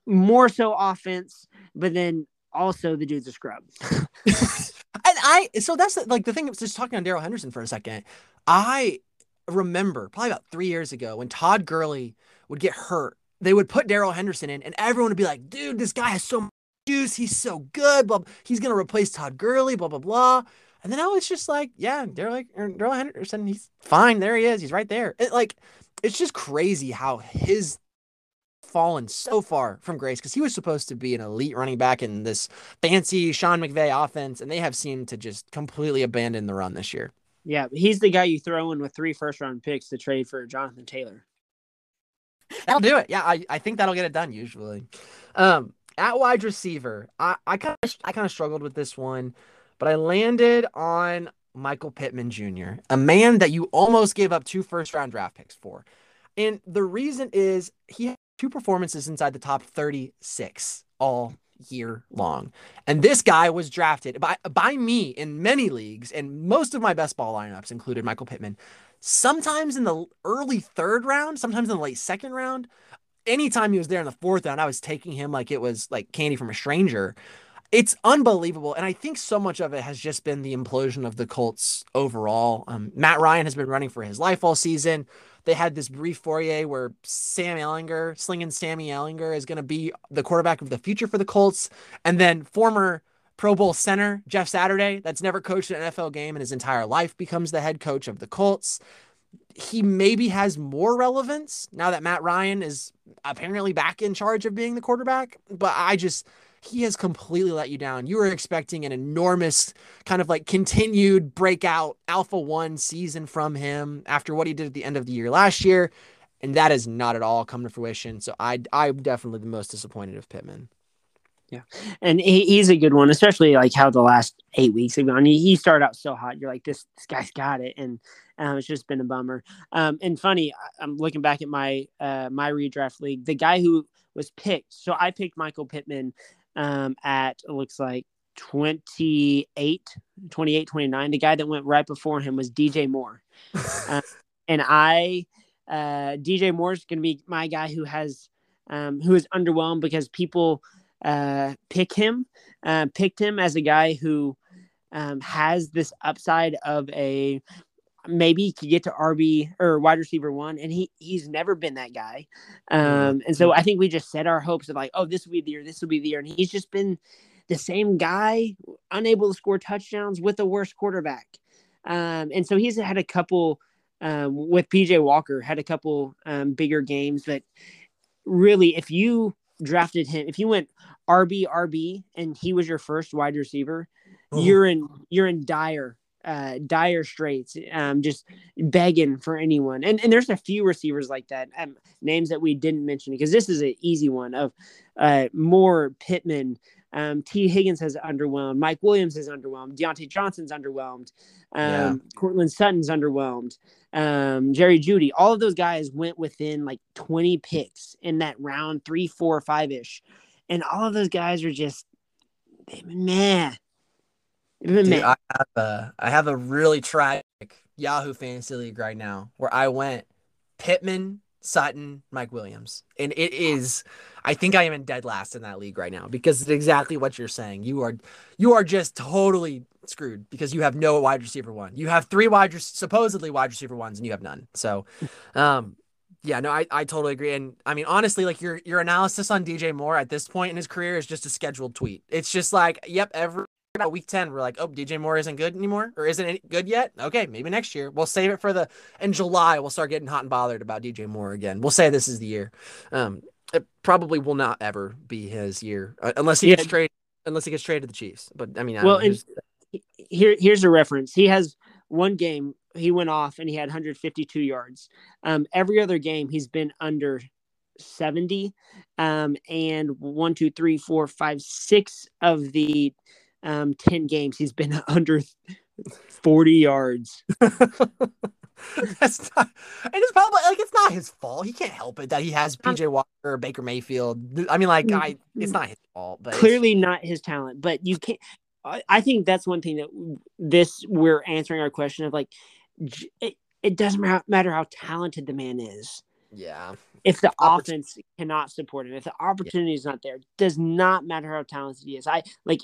more so offense, but then also the dude's a scrub. I so that's like the thing. Just talking on Darrell Henderson for a second. I remember probably about three years ago when Todd Gurley would get hurt. They would put Darrell Henderson in, and everyone would be like, "Dude, this guy has so much juice. He's so good. Blah, he's gonna replace Todd Gurley. Blah blah blah." And then I was just like, "Yeah, Darrell er, Darrell Henderson. He's fine. There he is. He's right there." It, like, it's just crazy how his fallen so far from grace because he was supposed to be an elite running back in this fancy Sean McVay offense, and they have seemed to just completely abandon the run this year. Yeah, he's the guy you throw in with three first round picks to trade for Jonathan Taylor. That'll do it. Yeah, I, I think that'll get it done usually. Um, at wide receiver, I, I kind of I kind of struggled with this one, but I landed on Michael Pittman Jr., a man that you almost gave up two first round draft picks for. And the reason is he two performances inside the top 36 all year long. And this guy was drafted by by me in many leagues, and most of my best ball lineups included Michael Pittman. Sometimes in the early third round, sometimes in the late second round. Anytime he was there in the fourth round, I was taking him like it was like candy from a stranger. It's unbelievable. And I think so much of it has just been the implosion of the Colts overall. Um, Matt Ryan has been running for his life all season. They had this brief foray where Sam Ehlinger, slinging Sammy Ehlinger, is going to be the quarterback of the future for the Colts. And then former Pro Bowl center Jeff Saturday, that's never coached an NFL game in his entire life, becomes the head coach of the Colts. He maybe has more relevance now that Matt Ryan is apparently back in charge of being the quarterback. But I just, he has completely let you down. You were expecting an enormous kind of like continued breakout alpha one season from him after what he did at the end of the year last year. And that has not at all come to fruition. So I, I'm definitely the most disappointed of Pittman. Yeah. And he, he's a good one, especially like how the last eight weeks have gone. He, he started out so hot. You're like, this, this guy's got it. And um, it's just been a bummer. Um, and funny, I'm looking back at my, uh, my redraft league, the guy who was picked. So I picked Michael Pittman um, at it looks like 28, 28, 29. The guy that went right before him was DJ Moore. uh, and I, uh, DJ Moore is going to be my guy who has, um, who is underwhelmed because people uh, pick him, uh, picked him as a guy who um, has this upside of a maybe he could get to RB or wide receiver one, and he he's never been that guy. Um, and so I think we just set our hopes of like, oh, this will be the year, this will be the year, and he's just been the same guy, unable to score touchdowns with a worse quarterback. Um, and so he's had a couple um, with PJ Walker, had a couple um, bigger games, but really, if you drafted him, if you went RB RB and he was your first wide receiver, oh. you're in you're in dire uh, dire straits, um, just begging for anyone. And and there's a few receivers like that, um, names that we didn't mention because this is an easy one of uh, Moore Pittman. Um, Tee Higgins has underwhelmed. Mike Williams has underwhelmed. Diontae Johnson's underwhelmed. Um, yeah. Courtland Sutton's underwhelmed. Um, Jerry Jeudy. All of those guys went within like 20 picks in that round three, four, five ish, and all of those guys are just man. Dude, I, have a, I have a really tragic Yahoo Fantasy League right now where I went Pittman, Sutton, Mike Williams, and it is. I think I am in dead last in that league right now because it's exactly what you're saying. You are, you are just totally screwed because you have no wide receiver one. You have three wide, supposedly wide receiver ones, and you have none. So, um, yeah, no, I, I totally agree. And I mean, honestly, like your your analysis on DJ Moore at this point in his career is just a scheduled tweet. It's just like, yep, every about week 10, we're like, oh, DJ Moore isn't good anymore or isn't it good yet. Okay, maybe next year. We'll save it for the in July. We'll start getting hot and bothered about DJ Moore again. We'll say this is the year. Um, it probably will not ever be his year uh, unless he yeah. gets traded unless he gets traded to the Chiefs. But I mean, I well, here here's a reference. He has one game he went off and he had 152 yards. Um, every other game he's been under 70. Um, and one, two, three, four, five, six of the um, 10 games he's been under 40 yards. That's not, and it's probably like it's not his fault. He can't help it that he has PJ Walker or Baker Mayfield. I mean, like I, it's not his fault. But clearly not his talent. But you can't. I think that's one thing that this we're answering our question of like it, it doesn't matter how talented the man is. Yeah. If the offense cannot support him, if the opportunity yeah. is not there, does not matter how talented he is. I like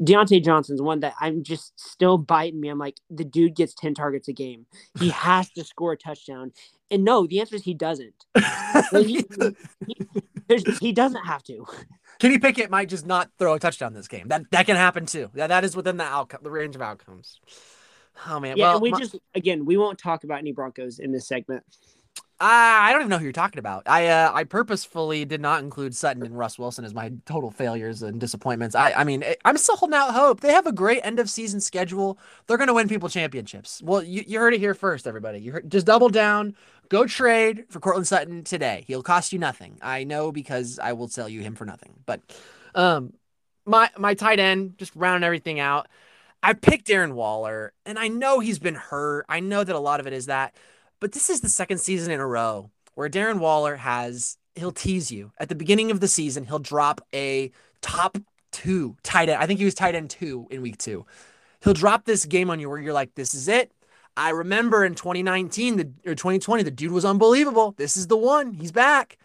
Diontae Johnson's one that I'm just still biting me. I'm like, the dude gets 10 targets a game. He has to score a touchdown. And no, the answer is he doesn't. he, he, he, doesn't have to. Kenny Pickett might just not throw a touchdown this game. That that can happen too. Yeah, that is within the outcome, the range of outcomes. Oh man. Yeah, well, we my, just again we won't talk about any Broncos in this segment. I don't even know who you're talking about. I uh, I purposefully did not include Sutton and Russ Wilson as my total failures and disappointments. I I mean I'm still holding out hope. They have a great end of season schedule. They're gonna win people championships. Well, you, you heard it here first, everybody. You heard, just double down. Go trade for Courtland Sutton today. He'll cost you nothing. I know because I will sell you him for nothing. But um, my my tight end just rounding everything out. I picked Darren Waller, and I know he's been hurt. I know that a lot of it is that, but this is the second season in a row where Darren Waller has he'll tease you at the beginning of the season. He'll drop a top two tight end. I think he was tight end two in week two. He'll drop this game on you where you're like, this is it. I remember in 2019 the, or 2020, the dude was unbelievable. This is the one. He's back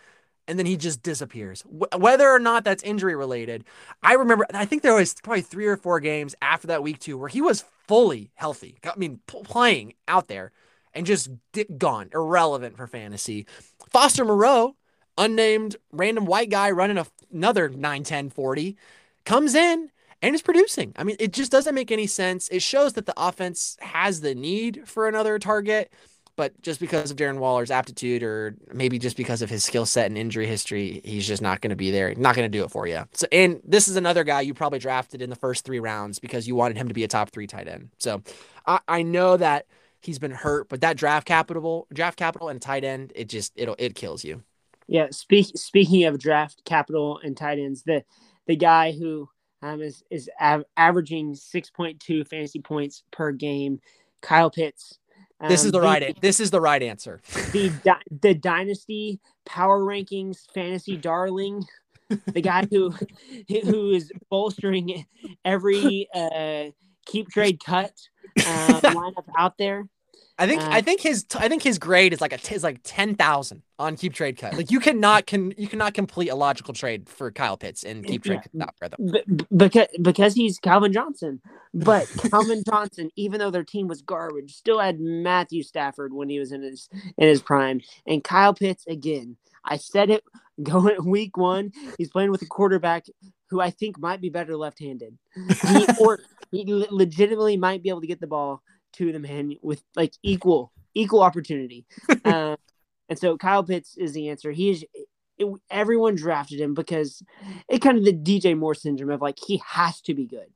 and then he just disappears. whether or not that's injury related, I remember. I think there was probably three or four games after that week two where he was fully healthy. I mean, playing out there and just gone, irrelevant for fantasy. Foster Moreau, unnamed random white guy running another 9 10 40, comes in and is producing. I mean, it just doesn't make any sense. It shows that the offense has the need for another target but just because of Darren Waller's aptitude, or maybe just because of his skill set and injury history, he's just not going to be there. Not going to do it for you. So, and this is another guy you probably drafted in the first three rounds because you wanted him to be a top three tight end. So, I, I know that he's been hurt, but that draft capital, draft capital, and tight end, it just it'll it kills you. Yeah. Speak, speaking of draft capital and tight ends, the the guy who um, is is av- averaging six point two fantasy points per game, Kyle Pitts this is um, the, the right. This is the right answer. the the dynasty power rankings fantasy darling, the guy who who is bolstering every uh, keep trade cut uh, lineup out there. I think uh, I think his I think his grade is like a is like ten thousand on keep trade cut. Like you cannot can you cannot complete a logical trade for Kyle Pitts and keep trade yeah, not because because he's Calvin Johnson. But Calvin Johnson, even though their team was garbage, still had Matthew Stafford when he was in his in his prime, and Kyle Pitts again. I said it going week one. He's playing with a quarterback who I think might be better left-handed. He, or he legitimately might be able to get the ball to the man with like equal equal opportunity. uh, and so Kyle Pitts is the answer. He is. It, everyone drafted him because it kind of the DJ Moore syndrome of like he has to be good.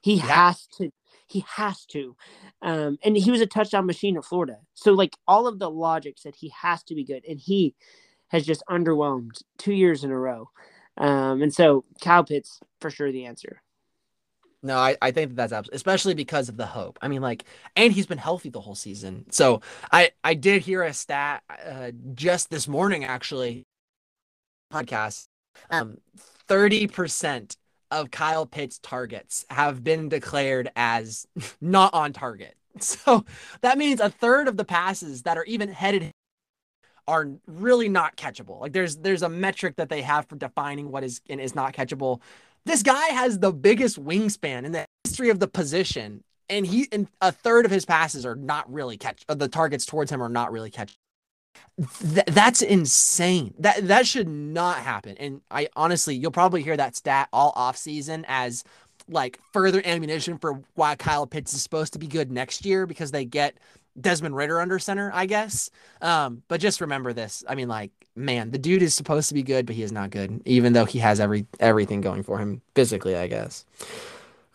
He yeah. has to. He has to. Um, and he was a touchdown machine at Florida. So like all of the logic said he has to be good, and he has just underwhelmed two years in a row. Um, and so Kyle Pitts for sure the answer. No, I, I think that that's absolutely, especially because of the hope. I mean, like, and he's been healthy the whole season. So I I did hear a stat uh, just this morning actually podcast. Um, thirty percent of Kyle Pitts targets have been declared as not on target. So that means a third of the passes that are even headed are really not catchable. Like there's there's a metric that they have for defining what is and is not catchable. This guy has the biggest wingspan in the history of the position, and he and a third of his passes are not really catch. Uh, the targets towards him are not really catch. Th- that's insane. That that should not happen. And I honestly, you'll probably hear that stat all off season as like further ammunition for why Kyle Pitts is supposed to be good next year because they get Desmond Ridder under center, I guess. Um, but just remember this. I mean, like, man, the dude is supposed to be good, but he is not good, even though he has every everything going for him physically, I guess.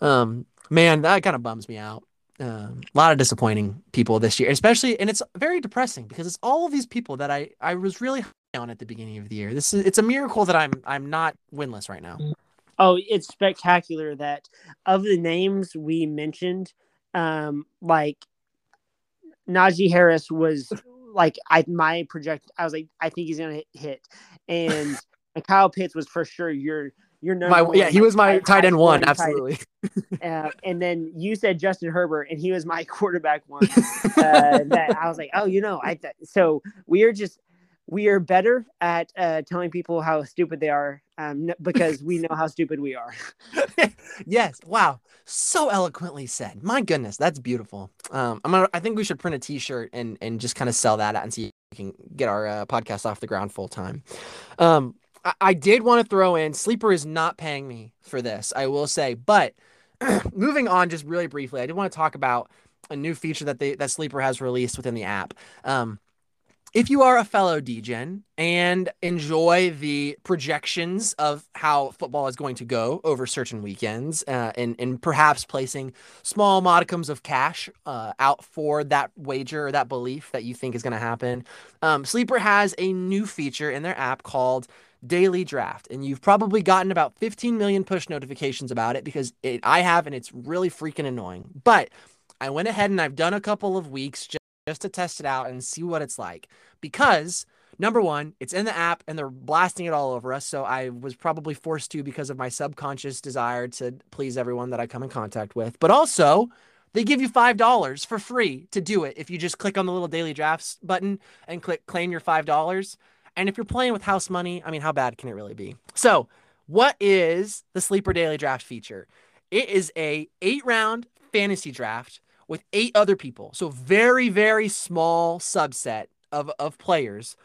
Um, man, that kind of bums me out. Um, a lot of disappointing people this year, especially, and it's very depressing because it's all of these people that I I was really on at the beginning of the year. This is it's a miracle that I'm I'm not winless right now. Oh, it's spectacular that of the names we mentioned, um, like Najee Harris was like I my project. I was like, I think he's gonna hit, and, and Kyle Pitts was for sure your your number. My, one, yeah, he was my tight- end one, absolutely. Uh, and then you said Justin Herbert, and he was my quarterback one. uh, that I was like, oh, you know, I th- so we are just we are better at uh, telling people how stupid they are um, because we know how stupid we are. yes. Wow. So eloquently said. My goodness, that's beautiful. Um, I'm gonna. I think we should print a T-shirt and and just kind of sell that out and see if we can get our uh, podcast off the ground full time. Um, I, I did want to throw in Sleeper is not paying me for this. I will say, but moving on, just really briefly, I did want to talk about a new feature that they that Sleeper has released within the app. Um, if you are a fellow DGen and enjoy the projections of how football is going to go over certain weekends, uh, and and perhaps placing small modicums of cash uh, out for that wager or that belief that you think is going to happen, um, Sleeper has a new feature in their app called Daily Draft, and you've probably gotten about 15 million push notifications about it because it, I have, and it's really freaking annoying. But I went ahead and I've done a couple of weeks just just to test it out and see what it's like. Because number one, it's in the app and they're blasting it all over us. So I was probably forced to because of my subconscious desire to please everyone that I come in contact with. But also, they give you $5 for free to do it if you just click on the little daily drafts button and click claim your $5. And if you're playing with house money, I mean, how bad can it really be? So, what is the sleeper daily draft feature? It is a 8-round fantasy draft with eight other people. So very, very small subset of, of players.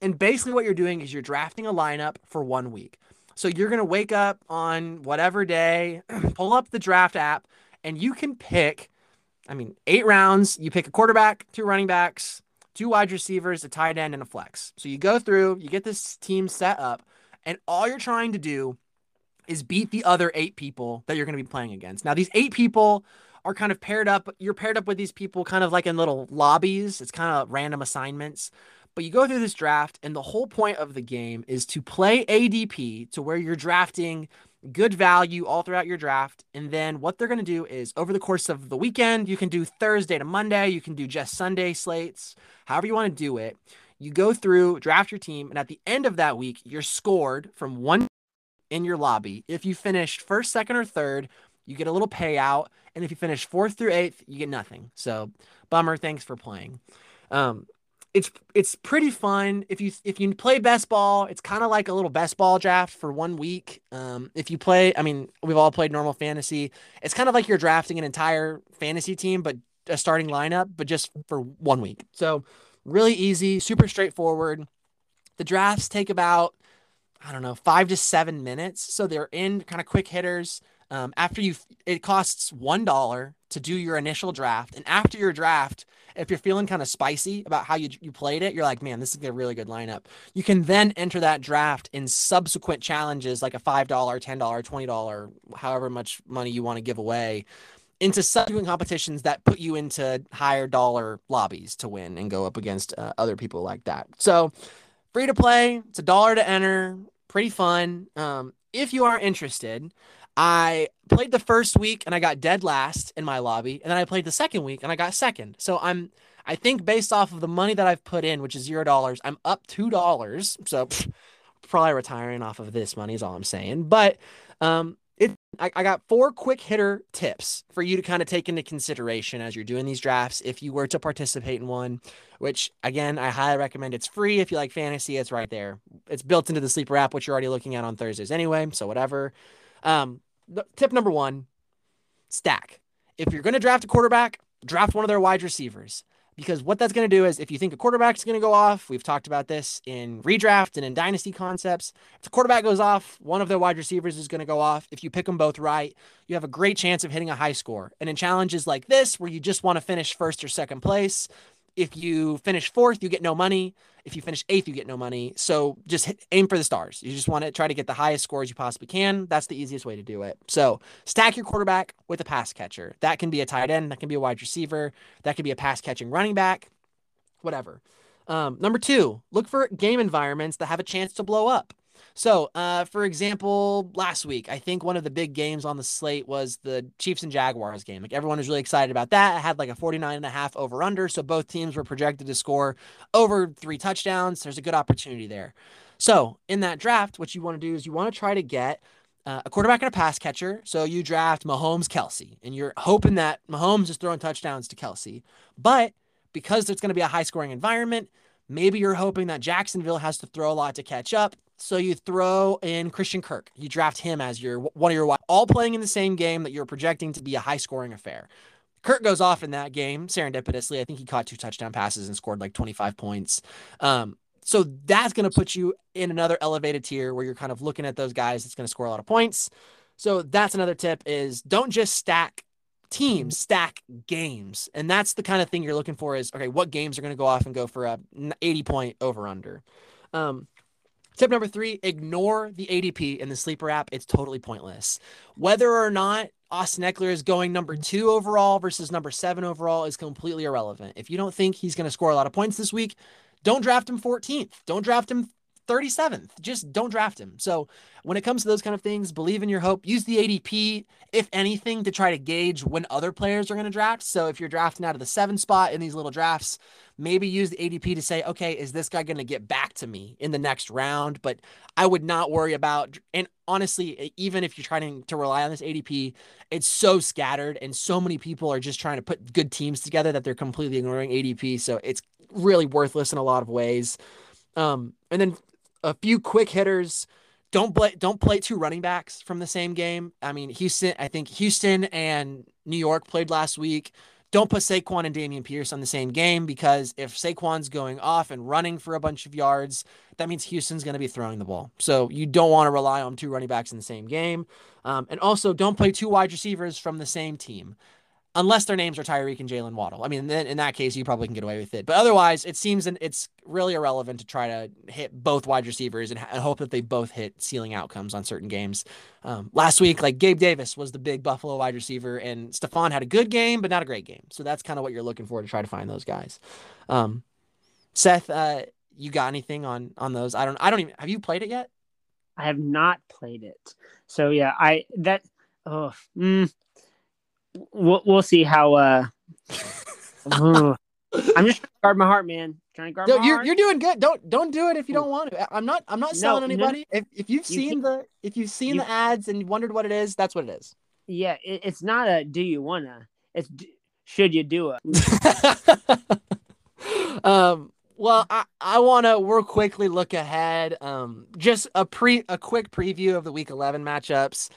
And basically what you're doing is you're drafting a lineup for one week. So you're going to wake up on whatever day, pull up the draft app, and you can pick, I mean, eight rounds. You pick a quarterback, two running backs, two wide receivers, a tight end, and a flex. So you go through, you get this team set up, and all you're trying to do is beat the other eight people that you're going to be playing against. Now, these eight people are kind of paired up. You're paired up with these people kind of like in little lobbies. It's kind of random assignments. But you go through this draft, and the whole point of the game is to play ADP to where you're drafting good value all throughout your draft. And then what they're going to do is over the course of the weekend, you can do Thursday to Monday, you can do just Sunday slates, however you want to do it. You go through, draft your team, and at the end of that week, you're scored from one in your lobby. If you finished first, second, or third, you get a little payout. And if you finish fourth through eighth, you get nothing. So bummer. Thanks for playing. Um, it's it's pretty fun. If you if you play best ball, it's kind of like a little best ball draft for one week. Um, if you play, I mean, we've all played normal fantasy. It's kind of like you're drafting an entire fantasy team, but a starting lineup, but just for one week. So really easy, super straightforward. The drafts take about I don't know five to seven minutes, so they're in kind of quick hitters. Um, after you, it costs one dollar to do your initial draft, and after your draft, if you're feeling kind of spicy about how you you played it, you're like, man, this is a really good lineup. You can then enter that draft in subsequent challenges, like a five dollar, ten dollar, twenty dollar, however much money you want to give away, into subsequent competitions that put you into higher dollar lobbies to win and go up against uh, other people like that. So free to play. It's a dollar to enter. Pretty fun. Um, if you are interested, I played the first week and I got dead last in my lobby, and then I played the second week and I got second. So I'm, I think based off of the money that I've put in, which is zero dollars, I'm up two dollars. So pff, probably retiring off of this money is all I'm saying. But um, I, I got four quick hitter tips for you to kind of take into consideration as you're doing these drafts if you were to participate in one, which again, I highly recommend. It's free if you like fantasy, it's right there. It's built into the sleeper app, which you're already looking at on Thursdays anyway. So, whatever. Um, tip number one stack. If you're going to draft a quarterback, draft one of their wide receivers because what that's going to do is if you think a quarterback is going to go off, we've talked about this in redraft and in dynasty concepts. If the quarterback goes off, one of their wide receivers is going to go off. If you pick them both right, you have a great chance of hitting a high score. And in challenges like this, where you just want to finish first or second place, if you finish fourth, you get no money. If you finish eighth, you get no money. So just hit, aim for the stars. You just want to try to get the highest scores you possibly can. That's the easiest way to do it. So stack your quarterback with a pass catcher. That can be a tight end. That can be a wide receiver. That can be a pass catching running back, whatever. Um, number two, look for game environments that have a chance to blow up. So, uh, for example, last week, I think one of the big games on the slate was the Chiefs and Jaguars game. Like everyone was really excited about that. It had like a 49 and a half over under. So both teams were projected to score over three touchdowns. There's a good opportunity there. So, in that draft, what you want to do is you want to try to get uh, a quarterback and a pass catcher. So you draft Mahomes, Kelce, and you're hoping that Mahomes is throwing touchdowns to Kelce. But because there's going to be a high scoring environment, maybe you're hoping that Jacksonville has to throw a lot to catch up. So you throw in Christian Kirk. You draft him as your one of your all playing in the same game that you're projecting to be a high scoring affair. Kirk goes off in that game serendipitously. I think he caught two touchdown passes and scored like 25 points. Um, so that's going to put you in another elevated tier where you're kind of looking at those guys that's going to score a lot of points. So that's another tip is don't just stack teams, stack games. And that's the kind of thing you're looking for is okay, what games are going to go off and go for a 80 point over under. Um, Tip number three ignore the ADP in the sleeper app. It's totally pointless. Whether or not Austin Ekeler is going number two overall versus number seven overall is completely irrelevant. If you don't think he's going to score a lot of points this week, don't draft him 14th. Don't draft him 37th. Just don't draft him. So when it comes to those kind of things, believe in your hope. Use the ADP, if anything, to try to gauge when other players are going to draft. So if you're drafting out of the seven spot in these little drafts, maybe use the ADP to say, okay, is this guy going to get back to me in the next round? But I would not worry about, and honestly, even if you're trying to rely on this ADP, it's so scattered and so many people are just trying to put good teams together that they're completely ignoring ADP. So it's really worthless in a lot of ways. Um, and then a few quick hitters. Don't play don't play two running backs from the same game. I mean, Houston, I think Houston and New York played last week. Don't put Saquon and Dameon Pierce on the same game because if Saquon's going off and running for a bunch of yards, that means Houston's going to be throwing the ball. So you don't want to rely on two running backs in the same game. Um, and also, don't play two wide receivers from the same team unless their names are Tyreek and Jaylen Waddle. I mean, then in that case, you probably can get away with it. But otherwise, it seems it's really irrelevant to try to hit both wide receivers and, hope that they both hit ceiling outcomes on certain games. Um, last week, like Gabe Davis was the big Buffalo wide receiver, and Stefon had a good game, but not a great game. So that's kind of what you're looking for to try to find those guys. Um, Seth, uh, you got anything on on those? I don't. I don't even. Have you played it yet? I have not played it. So yeah, I that. Oh, mm, we'll we'll see how. uh I'm just trying to guard my heart, man. Trying to guard no, my you're, heart. You're doing good. Don't don't do it if you don't want to. I'm not I'm not selling no, anybody. No, if if you've seen the if you've seen you, the ads and wondered what it is, that's what it is. Yeah, it, it's not a do you wanna. It's should you do it. um. Well, I, I want to real quickly look ahead. Um, just a pre a quick preview of the week 11 matchups.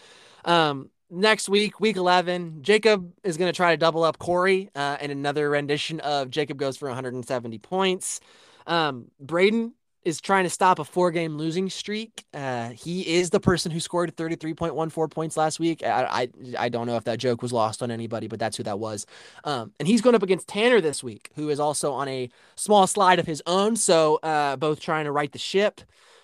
Um, next week, week 11, Jacob is going to try to double up Corey uh, in another rendition of Jacob goes for 170 points. Um, Braden is trying to stop a four game losing streak. Uh, he is the person who scored 33.14 points last week. I, I, I don't know if that joke was lost on anybody, but that's who that was. Um, and he's going up against Tanner this week, who is also on a small slide of his own. So uh, both trying to right the ship.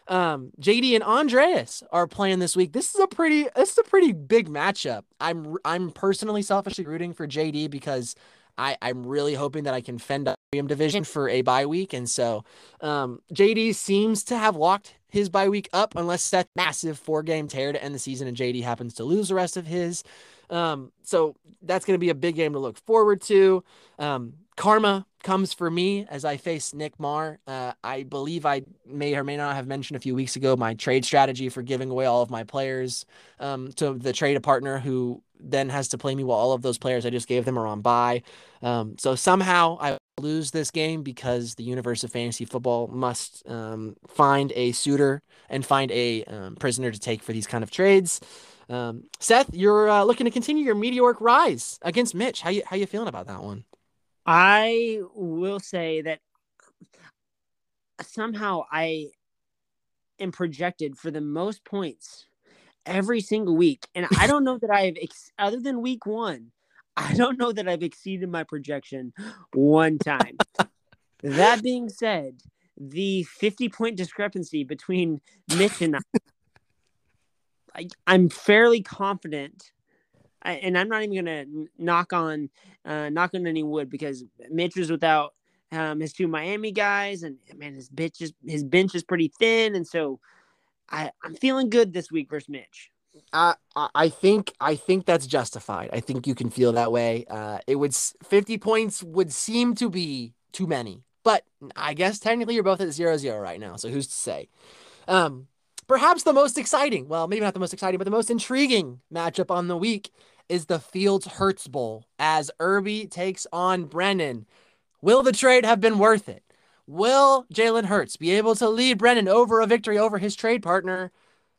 Um, JD and Andreas are playing this week. This is a pretty this is a pretty big matchup. I'm I'm personally selfishly rooting for JD because I, I'm really hoping that I can fend up division for a bye week. And so um, JD seems to have locked his bye week up unless Seth massive four game tear to end the season and JD happens to lose the rest of his. Um, so that's going to be a big game to look forward to. Um, Karma comes for me as I face Nick Marr. Uh, I believe I may or may not have mentioned a few weeks ago my trade strategy for giving away all of my players um, to the trade partner who then has to play me while all of those players I just gave them are on bye. Um, so somehow I lose this game because the universe of fantasy football must um, find a suitor and find a um, prisoner to take for these kind of trades. Um, Seth, you're uh, looking to continue your meteoric rise against Mitch. How you how you feeling about that one? I will say that somehow I am projected for the most points every single week, and I don't know that I've ex- other than week one, I don't know that I've exceeded my projection one time. that being said, the 50 point discrepancy between Mitch and I, I I'm fairly confident And I'm not even gonna knock on uh, knock on any wood because Mitch was without um, his two Miami guys, and man, his bench is his bench is pretty thin, and so I, I'm feeling good this week versus Mitch. Uh, I think I think that's justified. I think you can feel that way. Uh, it would 50 points would seem to be too many, but I guess technically you're both at zero zero right now. So who's to say? Um, perhaps the most exciting, well, maybe not the most exciting, but the most intriguing matchup on the week is the Fields Hurts Bowl as Irby takes on Brennan. Will the trade have been worth it? Will Jalen Hurts be able to lead Brennan over a victory over his trade partner?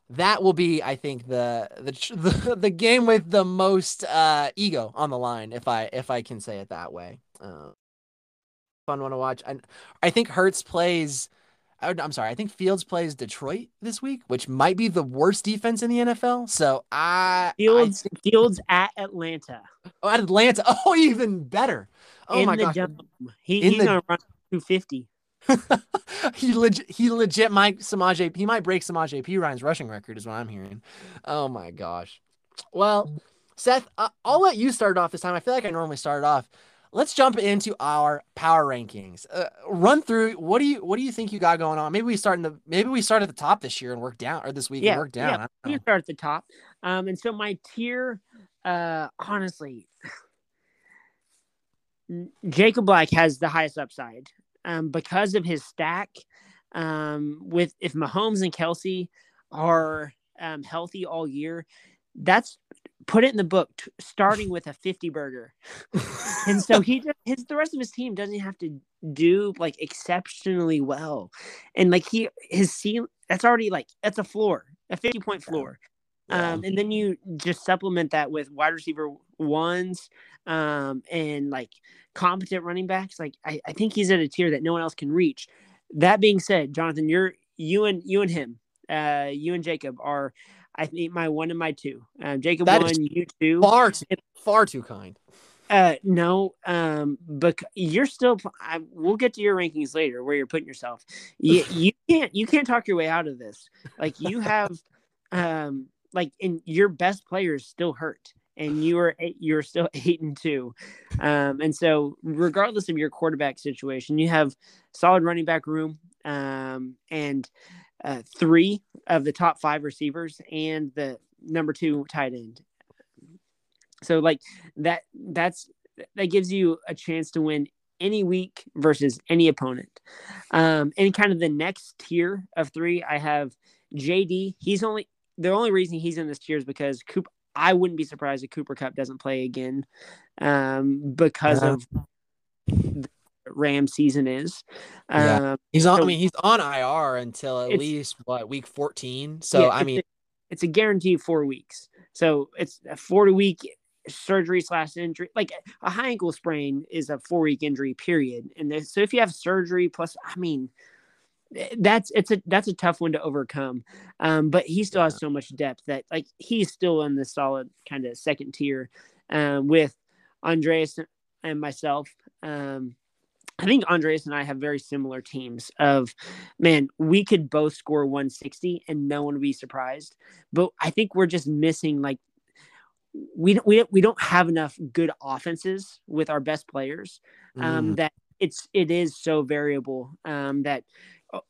That will be, I think, the the the, the game with the most uh, ego on the line, if I if I can say it that way. Uh, fun one to watch. And I think Hurts plays I'm sorry. I think Fields plays Detroit this week, which might be the worst defense in the NFL. So I Fields I Fields at Atlanta. Oh, at Atlanta. Oh, even better. Oh in my the gosh. Dome. He, In he's the- gonna run 250. he legit he legit might Samaj he might break Samaj P Ryan's rushing record is what I'm hearing. Oh my gosh. Well, Seth, uh, I'll let you start off this time. I feel like I normally start off. Let's jump into our power rankings. Uh, run through what do you what do you think you got going on? Maybe we start in the maybe we start at the top this year and work down or this week Yeah, and work down. yeah. We start at the top. Um, and so my tier, uh, honestly, Jacob Black has the highest upside um, because of his stack. Um, with if Mahomes and Kelce are um, healthy all year, that's put it in the book. T- starting with a fifty burger, and so he just, his the rest of his team doesn't have to do like exceptionally well, and like he his ceiling that's already like that's a floor, a fifty point floor. Yeah. Um, and then you just supplement that with wide receiver ones um, and like competent running backs. Like I, I think he's at a tier that no one else can reach. That being said, Jonathan, you're you and you and him, uh, you and Jacob are, I think my one and my two. Um, Jacob That one, you two. far too, far too kind. Uh, no, um, but you're still. I, we'll get to your rankings later, where you're putting yourself. You, you can't you can't talk your way out of this. Like you have, um, like and your best players still hurt, and you are you're still eight and two, um, and so regardless of your quarterback situation, you have solid running back room, um, and uh, three of the top five receivers and the number two tight end. So like that that's that gives you a chance to win any week versus any opponent. Um, and kind of the next tier of three, I have JD. He's only the only reason he's in this tier is because Coop. I wouldn't be surprised if Cooper Kupp doesn't play again, um, because Yeah. of the Ram season is. Yeah. Um, He's on. I mean, he's on IR until at least what week fourteen. So Yeah, I it's mean, a, it's a guarantee four weeks. So it's a four to week surgery slash injury. Like a high ankle sprain is a four week injury period. And then- so if you have surgery plus, I mean, eh, that's it's a that's a tough one to overcome. Um, but he still has so much depth that like he's still in the solid kind of second tier um, with Andreas and myself. Um, I think Andreas and I have very similar teams of man, we could both score 160 and no one would be surprised. But I think we're just missing like we don't we don't, we don't have enough good offenses with our best players um mm, that it's it is so variable um that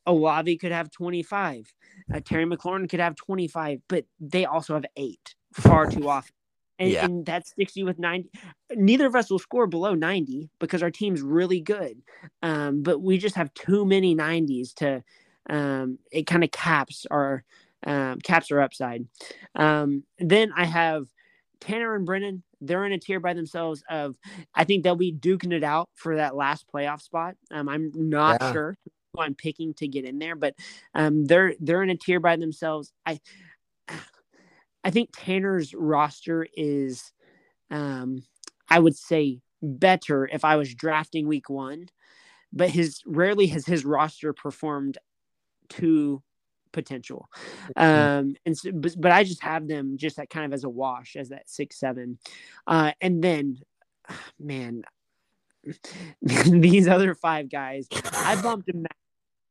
Olave could have 25 uh, Terry McLaurin could have 25 but they also have 8 far too often And, Yeah. and that sticks you with 90. Neither of us will score below 90 because our team's really good. Um, but we just have too many 90s to, um, it kind of caps our, um, caps our upside. Um, then I have Tanner and Brennan. They're in a tier by themselves of, I think they'll be duking it out for that last playoff spot. Um, I'm not Yeah. sure who I'm picking to get in there, but um, they're they're in a tier by themselves. I I think Tanner's roster is, um, I would say better if I was drafting week one, but his rarely has his roster performed to potential. Um, and so, but, but I just have them just that kind of as a wash as that six, seven. Uh, and then man, these other five guys, I bumped them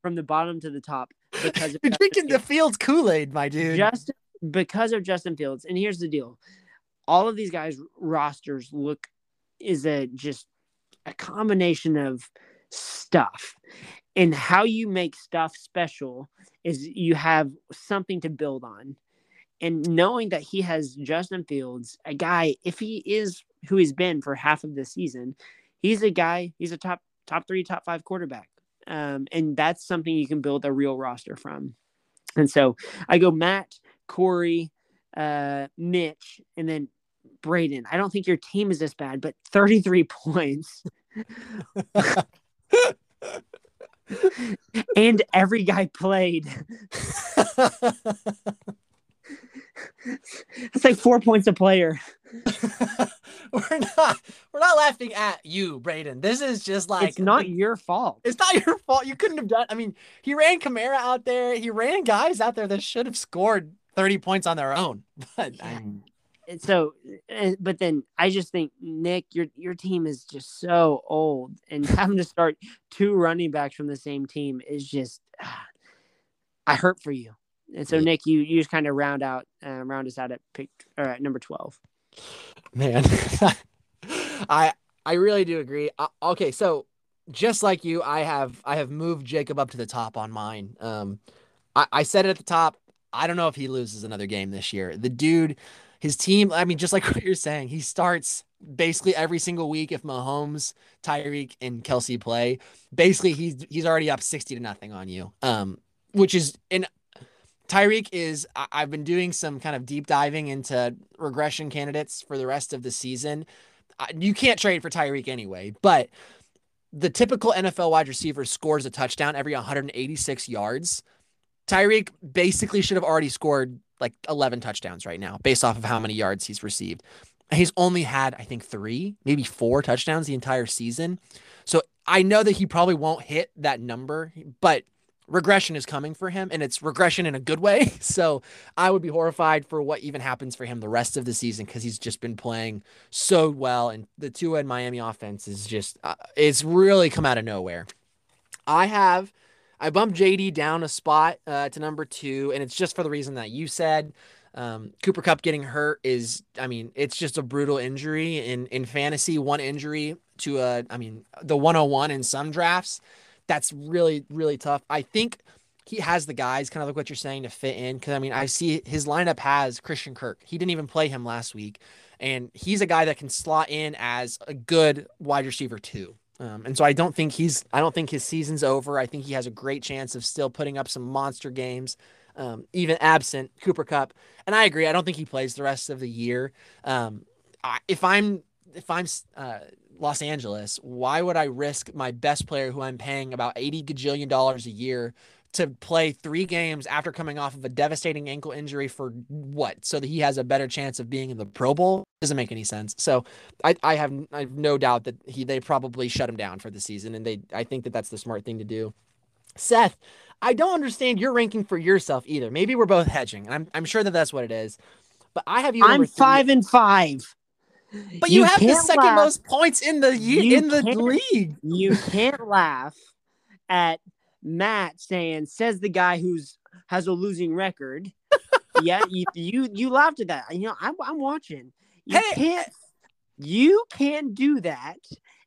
from the bottom to the top because You're drinking the Fields. Kool Aid, my dude. Justin because of Justin Fields. And here's the deal: all of these guys' rosters look is a just a combination of stuff. And how you make stuff special is you have something to build on. And knowing that he has Justin Fields, a guy, if he is who he's been for half of the season, he's a guy, he's a top top three, top five quarterback. Um, and that's something you can build a real roster from. And so I go Matt, Corey, uh, Mitch, and then Braden. I don't think your team is this bad, but 33 points. and every guy played. It's like four points a player. we're not we're not laughing at you, Braden. This is just like it's not your fault. It's not your fault. You couldn't have done. I mean, he ran Kamara out there. He ran guys out there that should have scored thirty points on their own. But I And so, uh, but then I just think Nick, your your team is just so old, and having to start two running backs from the same team is just, I hurt for you. And so, Yeah. Nick, you you just kind of round out, uh, round us out at pick or at number twelve. man, I I really do agree. Uh, okay, so just like you, I have I have moved Jacob up to the top on mine. Um, I, I said it at the top. I don't know if he loses another game this year. The dude, his team. I mean, just like what you're saying, he starts basically every single week. If Mahomes, Tyreek, and Kelce play, basically he's he's already up sixty to nothing on you. Um, which is and Tyreek is I- I've been doing some kind of deep diving into regression candidates for the rest of the season. You can't trade for Tyreek anyway, but the typical NFL wide receiver scores a touchdown every 186 yards. Tyreek basically should have already scored like 11 touchdowns right now based off of how many yards he's received. He's only had, I think, three, maybe four touchdowns the entire season. So I know that he probably won't hit that number, but regression is coming for him and it's regression in a good way. So I would be horrified for what even happens for him the rest of the season because he's just been playing so well. And the two and Miami offense is just, uh, it's really come out of nowhere. I have, I bumped JD down a spot uh, to number two, and it's just for the reason that you said. Um, Cooper Kupp getting hurt is, I mean, it's just a brutal injury in in fantasy. One injury to a, I mean, the 101 in some drafts. That's really really tough. I think he has the guys, kind of like what you're saying, to fit in. Because I mean, I see his lineup has Christian Kirk. He didn't even play him last week, and he's a guy that can slot in as a good wide receiver too. Um, and so I don't think he's I don't think his season's over. I think he has a great chance of still putting up some monster games, um, even absent Cooper Kupp. And I agree. I don't think he plays the rest of the year. Um, I, if I'm if I'm uh, Los Angeles, why would I risk my best player, who I'm paying about eighty gajillion dollars a year, to play three games after coming off of a devastating ankle injury for what? So that he has a better chance of being in the Pro Bowl? Doesn't make any sense. So I, I have I have no doubt that he they probably shut him down for the season, and they I think that that's the smart thing to do. Seth, I don't understand your ranking for yourself either. Maybe we're both hedging, and I'm I'm sure that that's what it is. But I have you. I'm five and five. But you, have the second laugh. most points in the in the league. You can't laugh at Matt saying says the guy who's has a losing record. yeah, you, you you laughed at that. You know, I'm I'm watching. You Hey! can't you can't do that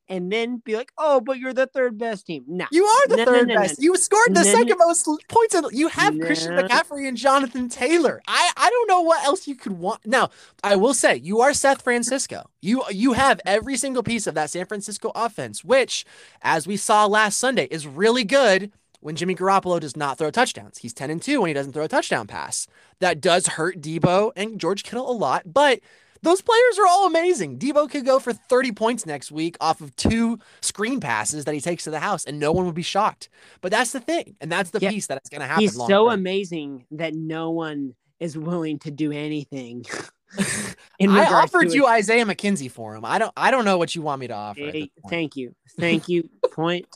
and then be like, "Oh, but you're the third best team." No, You are the No, third no, no, best. You scored the second most points. In, you have. Christian McCaffrey and Jonathan Taylor. I I don't know what else you could want. Now, I will say you are Seth Francisco. You you have every single piece of that San Francisco offense, which, as we saw last Sunday, is really good when Jimmy Garoppolo does not throw touchdowns. He's 10 and 2 when he doesn't throw a touchdown pass. That does hurt Deebo and George Kittle a lot, but those players are all amazing. Deebo could go for 30 points next week off of two screen passes that he takes to the house, and no one would be shocked. But that's the thing, and that's the Yeah. piece that's going to happen. he's so term. amazing that no one is willing to do anything. in I offered you Isaiah McKenzie for him. I don't. I don't know what you want me to offer. Hey, thank you, thank you. Point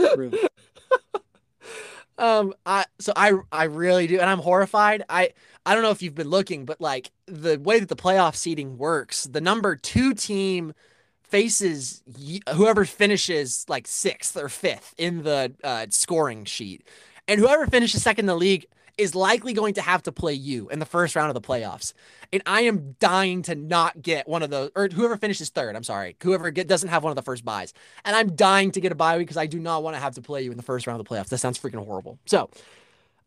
proven. Um, I so I I really do, and I'm horrified. I I don't know if you've been looking, but like the way that the playoff seeding works, the number two team faces whoever finishes like sixth or fifth in the uh, scoring sheet, and whoever finishes second in the league is likely going to have to play you in the first round of the playoffs. And I am dying to not get one of those, or whoever finishes third. I'm sorry, whoever get, doesn't have one of the first buys. And I'm dying to get a week because I do not want to have to play you in the first round of the playoffs. That sounds freaking horrible. So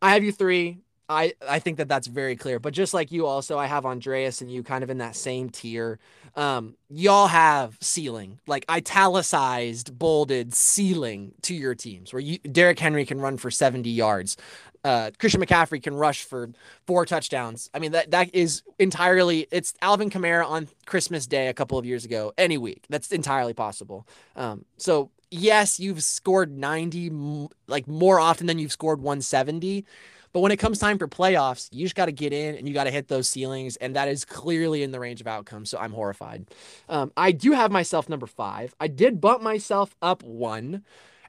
I have you three. I, I think that that's very clear. But just like you, also, I have Andreas and you kind of in that same tier. Um, y'all have ceiling, like italicized, bolded ceiling to your teams where you Derrick Henry can run for 70 yards. Uh, Christian McCaffrey can rush for four touchdowns. I mean, that that is entirely it's Alvin Kamara on Christmas Day a couple of years ago, any week. That's entirely possible. Um, so yes, you've scored 90 like more often than you've scored 170. But when it comes time for playoffs, you just got to get in and you got to hit those ceilings. And that is clearly in the range of outcomes. So I'm horrified. Um, I do have myself number five. I did bump myself up one.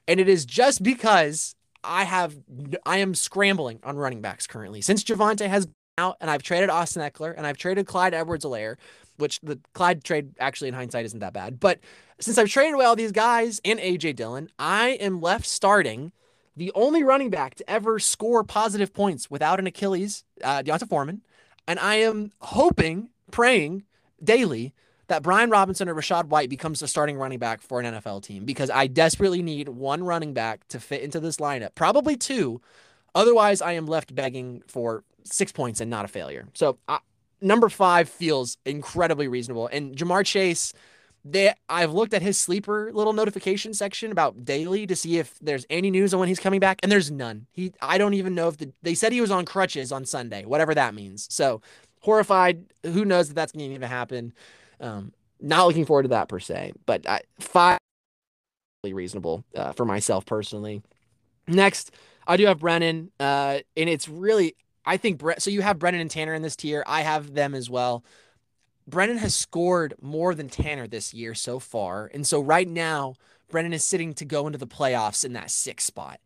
And it is just because I have, I am scrambling on running backs currently. Since Javonte has out and I've traded Austin Ekeler and I've traded Clyde Edwards-Helaire, which the Clyde trade actually in hindsight isn't that bad. But since I've traded away all these guys and AJ Dillon, I am left starting the only running back to ever score positive points without an Achilles, uh, D'Onta Foreman. And I am hoping, praying daily that Brian Robinson or Rachaad White becomes the starting running back for an NFL team because I desperately need one running back to fit into this lineup, probably two. Otherwise, I am left begging for six points and not a failure. So, uh, number five feels incredibly reasonable. And Ja'Marr Chase, they I've looked at his sleeper little notification section about daily to see if there's any news on when he's coming back, and there's none. He I don't even know if the they said he was on crutches on Sunday, whatever that means. So horrified. Who knows that that's going to even happen? Um, not looking forward to that per se, but I, five reasonable uh, for myself personally. Next, I do have Brennan, uh, and it's really I think so. You have Brennan and Tanner in this tier. I have them as well. Brennan has scored more than Tanner this year so far. And so right now, Brennan is sitting to go into the playoffs in that sixth spot.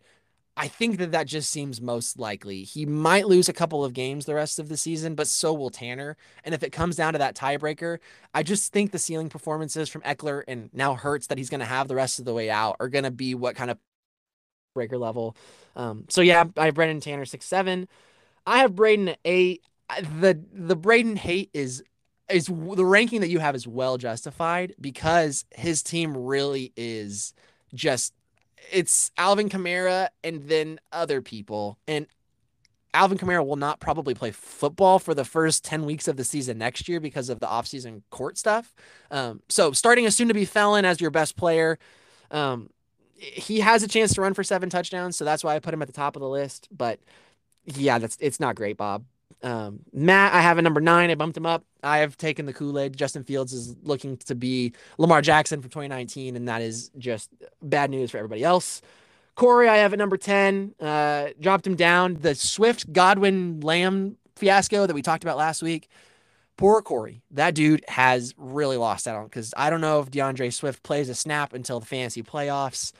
I think that that just seems most likely. He might lose a couple of games the rest of the season, but so will Tanner. And if it comes down to that tiebreaker, I just think the ceiling performances from Ekeler and now Hurts that he's going to have the rest of the way out are going to be what kind of breaker level. Um, so yeah, I have Brennan Tanner six seven. I have Braden eight. The the Braden hate is is the ranking that you have is well justified because his team really is just it's Alvin Kamara and then other people and Alvin Kamara will not probably play football for the first 10 weeks of the season next year because of the offseason court stuff. Um, so starting a soon to be felon as your best player, um, he has a chance to run for seven touchdowns. So that's why I put him at the top of the list. But yeah, that's it's not great, Bob. Um, Matt, I have a number nine. I bumped him up. I have taken the Kool Aid. Justin Fields is looking to be Lamar Jackson for 2019, and that is just bad news for everybody else. Corey, I have at number 10. Uh, dropped him down. The Swift Godwin Lamb fiasco that we talked about last week. Poor Corey. That dude has really lost out on because I don't know if D'Andre Swift plays a snap until the fantasy playoffs.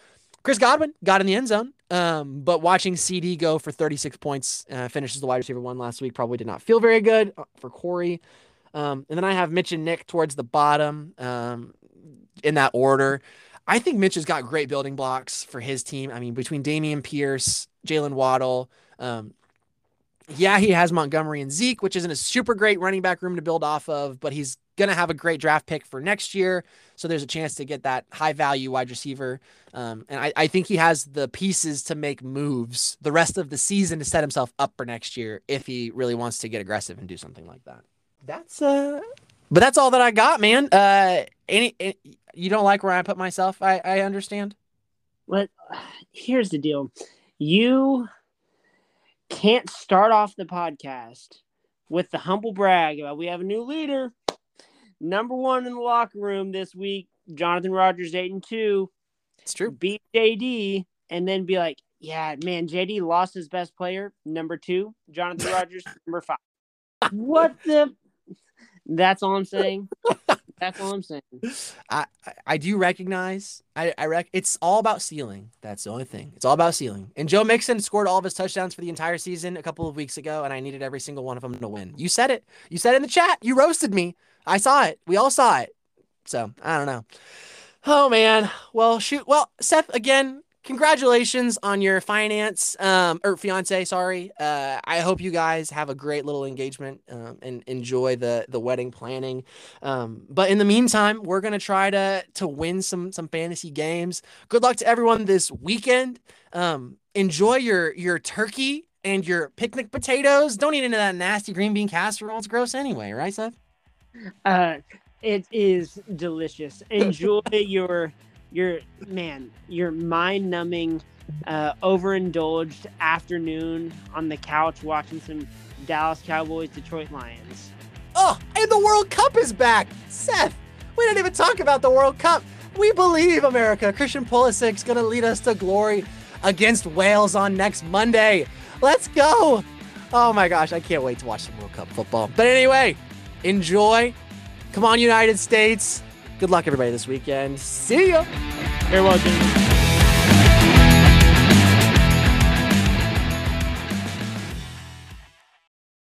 Chris Godwin got in the end zone, um, but watching CD go for 36 points, uh, finishes the wide receiver one last week, probably did not feel very good uh, for Corey. Um, and then I have Mitch and Nick towards the bottom um, in that order. I think Mitch has got great building blocks for his team. I mean, between Dameon Pierce, Jaylen Waddle, um, yeah, he has Montgomery and Zeke, which isn't a super great running back room to build off of, but he's going to have a great draft pick for next year. So there's a chance to get that high value wide receiver. Um, and I, I think he has the pieces to make moves the rest of the season to set himself up for next year if he really wants to get aggressive and do something like that. That's uh but that's all that I got, man. Uh any, any you don't like where I put myself, I, I understand. But here's the deal. You can't start off the podcast with the humble brag about we have a new leader. Number one in the locker room this week, Jonathan Rogers, eight and two. It's true. Beat JD and then be like, yeah, man, JD lost his best player. Number two, Jonathan Rogers, number five. What the? That's all I'm saying. That's all I'm saying. I, I, I do recognize. I, I rec. It's all about ceiling. That's the only thing. It's all about ceiling. And Joe Mixon scored all of his touchdowns for the entire season a couple of weeks ago, and I needed every single one of them to win. You said it. You said it in the chat. You roasted me. I saw it. We all saw it. So I don't know. Oh man. Well, shoot. Well, Seth, again, congratulations on your finance um or fiance sorry uh i hope you guys have a great little engagement um, and enjoy the the wedding planning um but in the meantime we're gonna try to to win some some fantasy games good luck to everyone this weekend um enjoy your your turkey and your picnic potatoes don't eat into that nasty green bean casserole it's gross anyway right seth uh it is delicious enjoy your your man, your mind numbing, uh, overindulged afternoon on the couch watching some Dallas Cowboys, Detroit Lions. Oh, and the World Cup is back. Seth, we didn't even talk about the World Cup. We believe America. Christian Pulisic's going to lead us to glory against Wales on next Monday. Let's go. Oh my gosh, I can't wait to watch some World Cup football. But anyway, enjoy. Come on, United States. Good luck, everybody, this weekend. See ya. Farewell, James.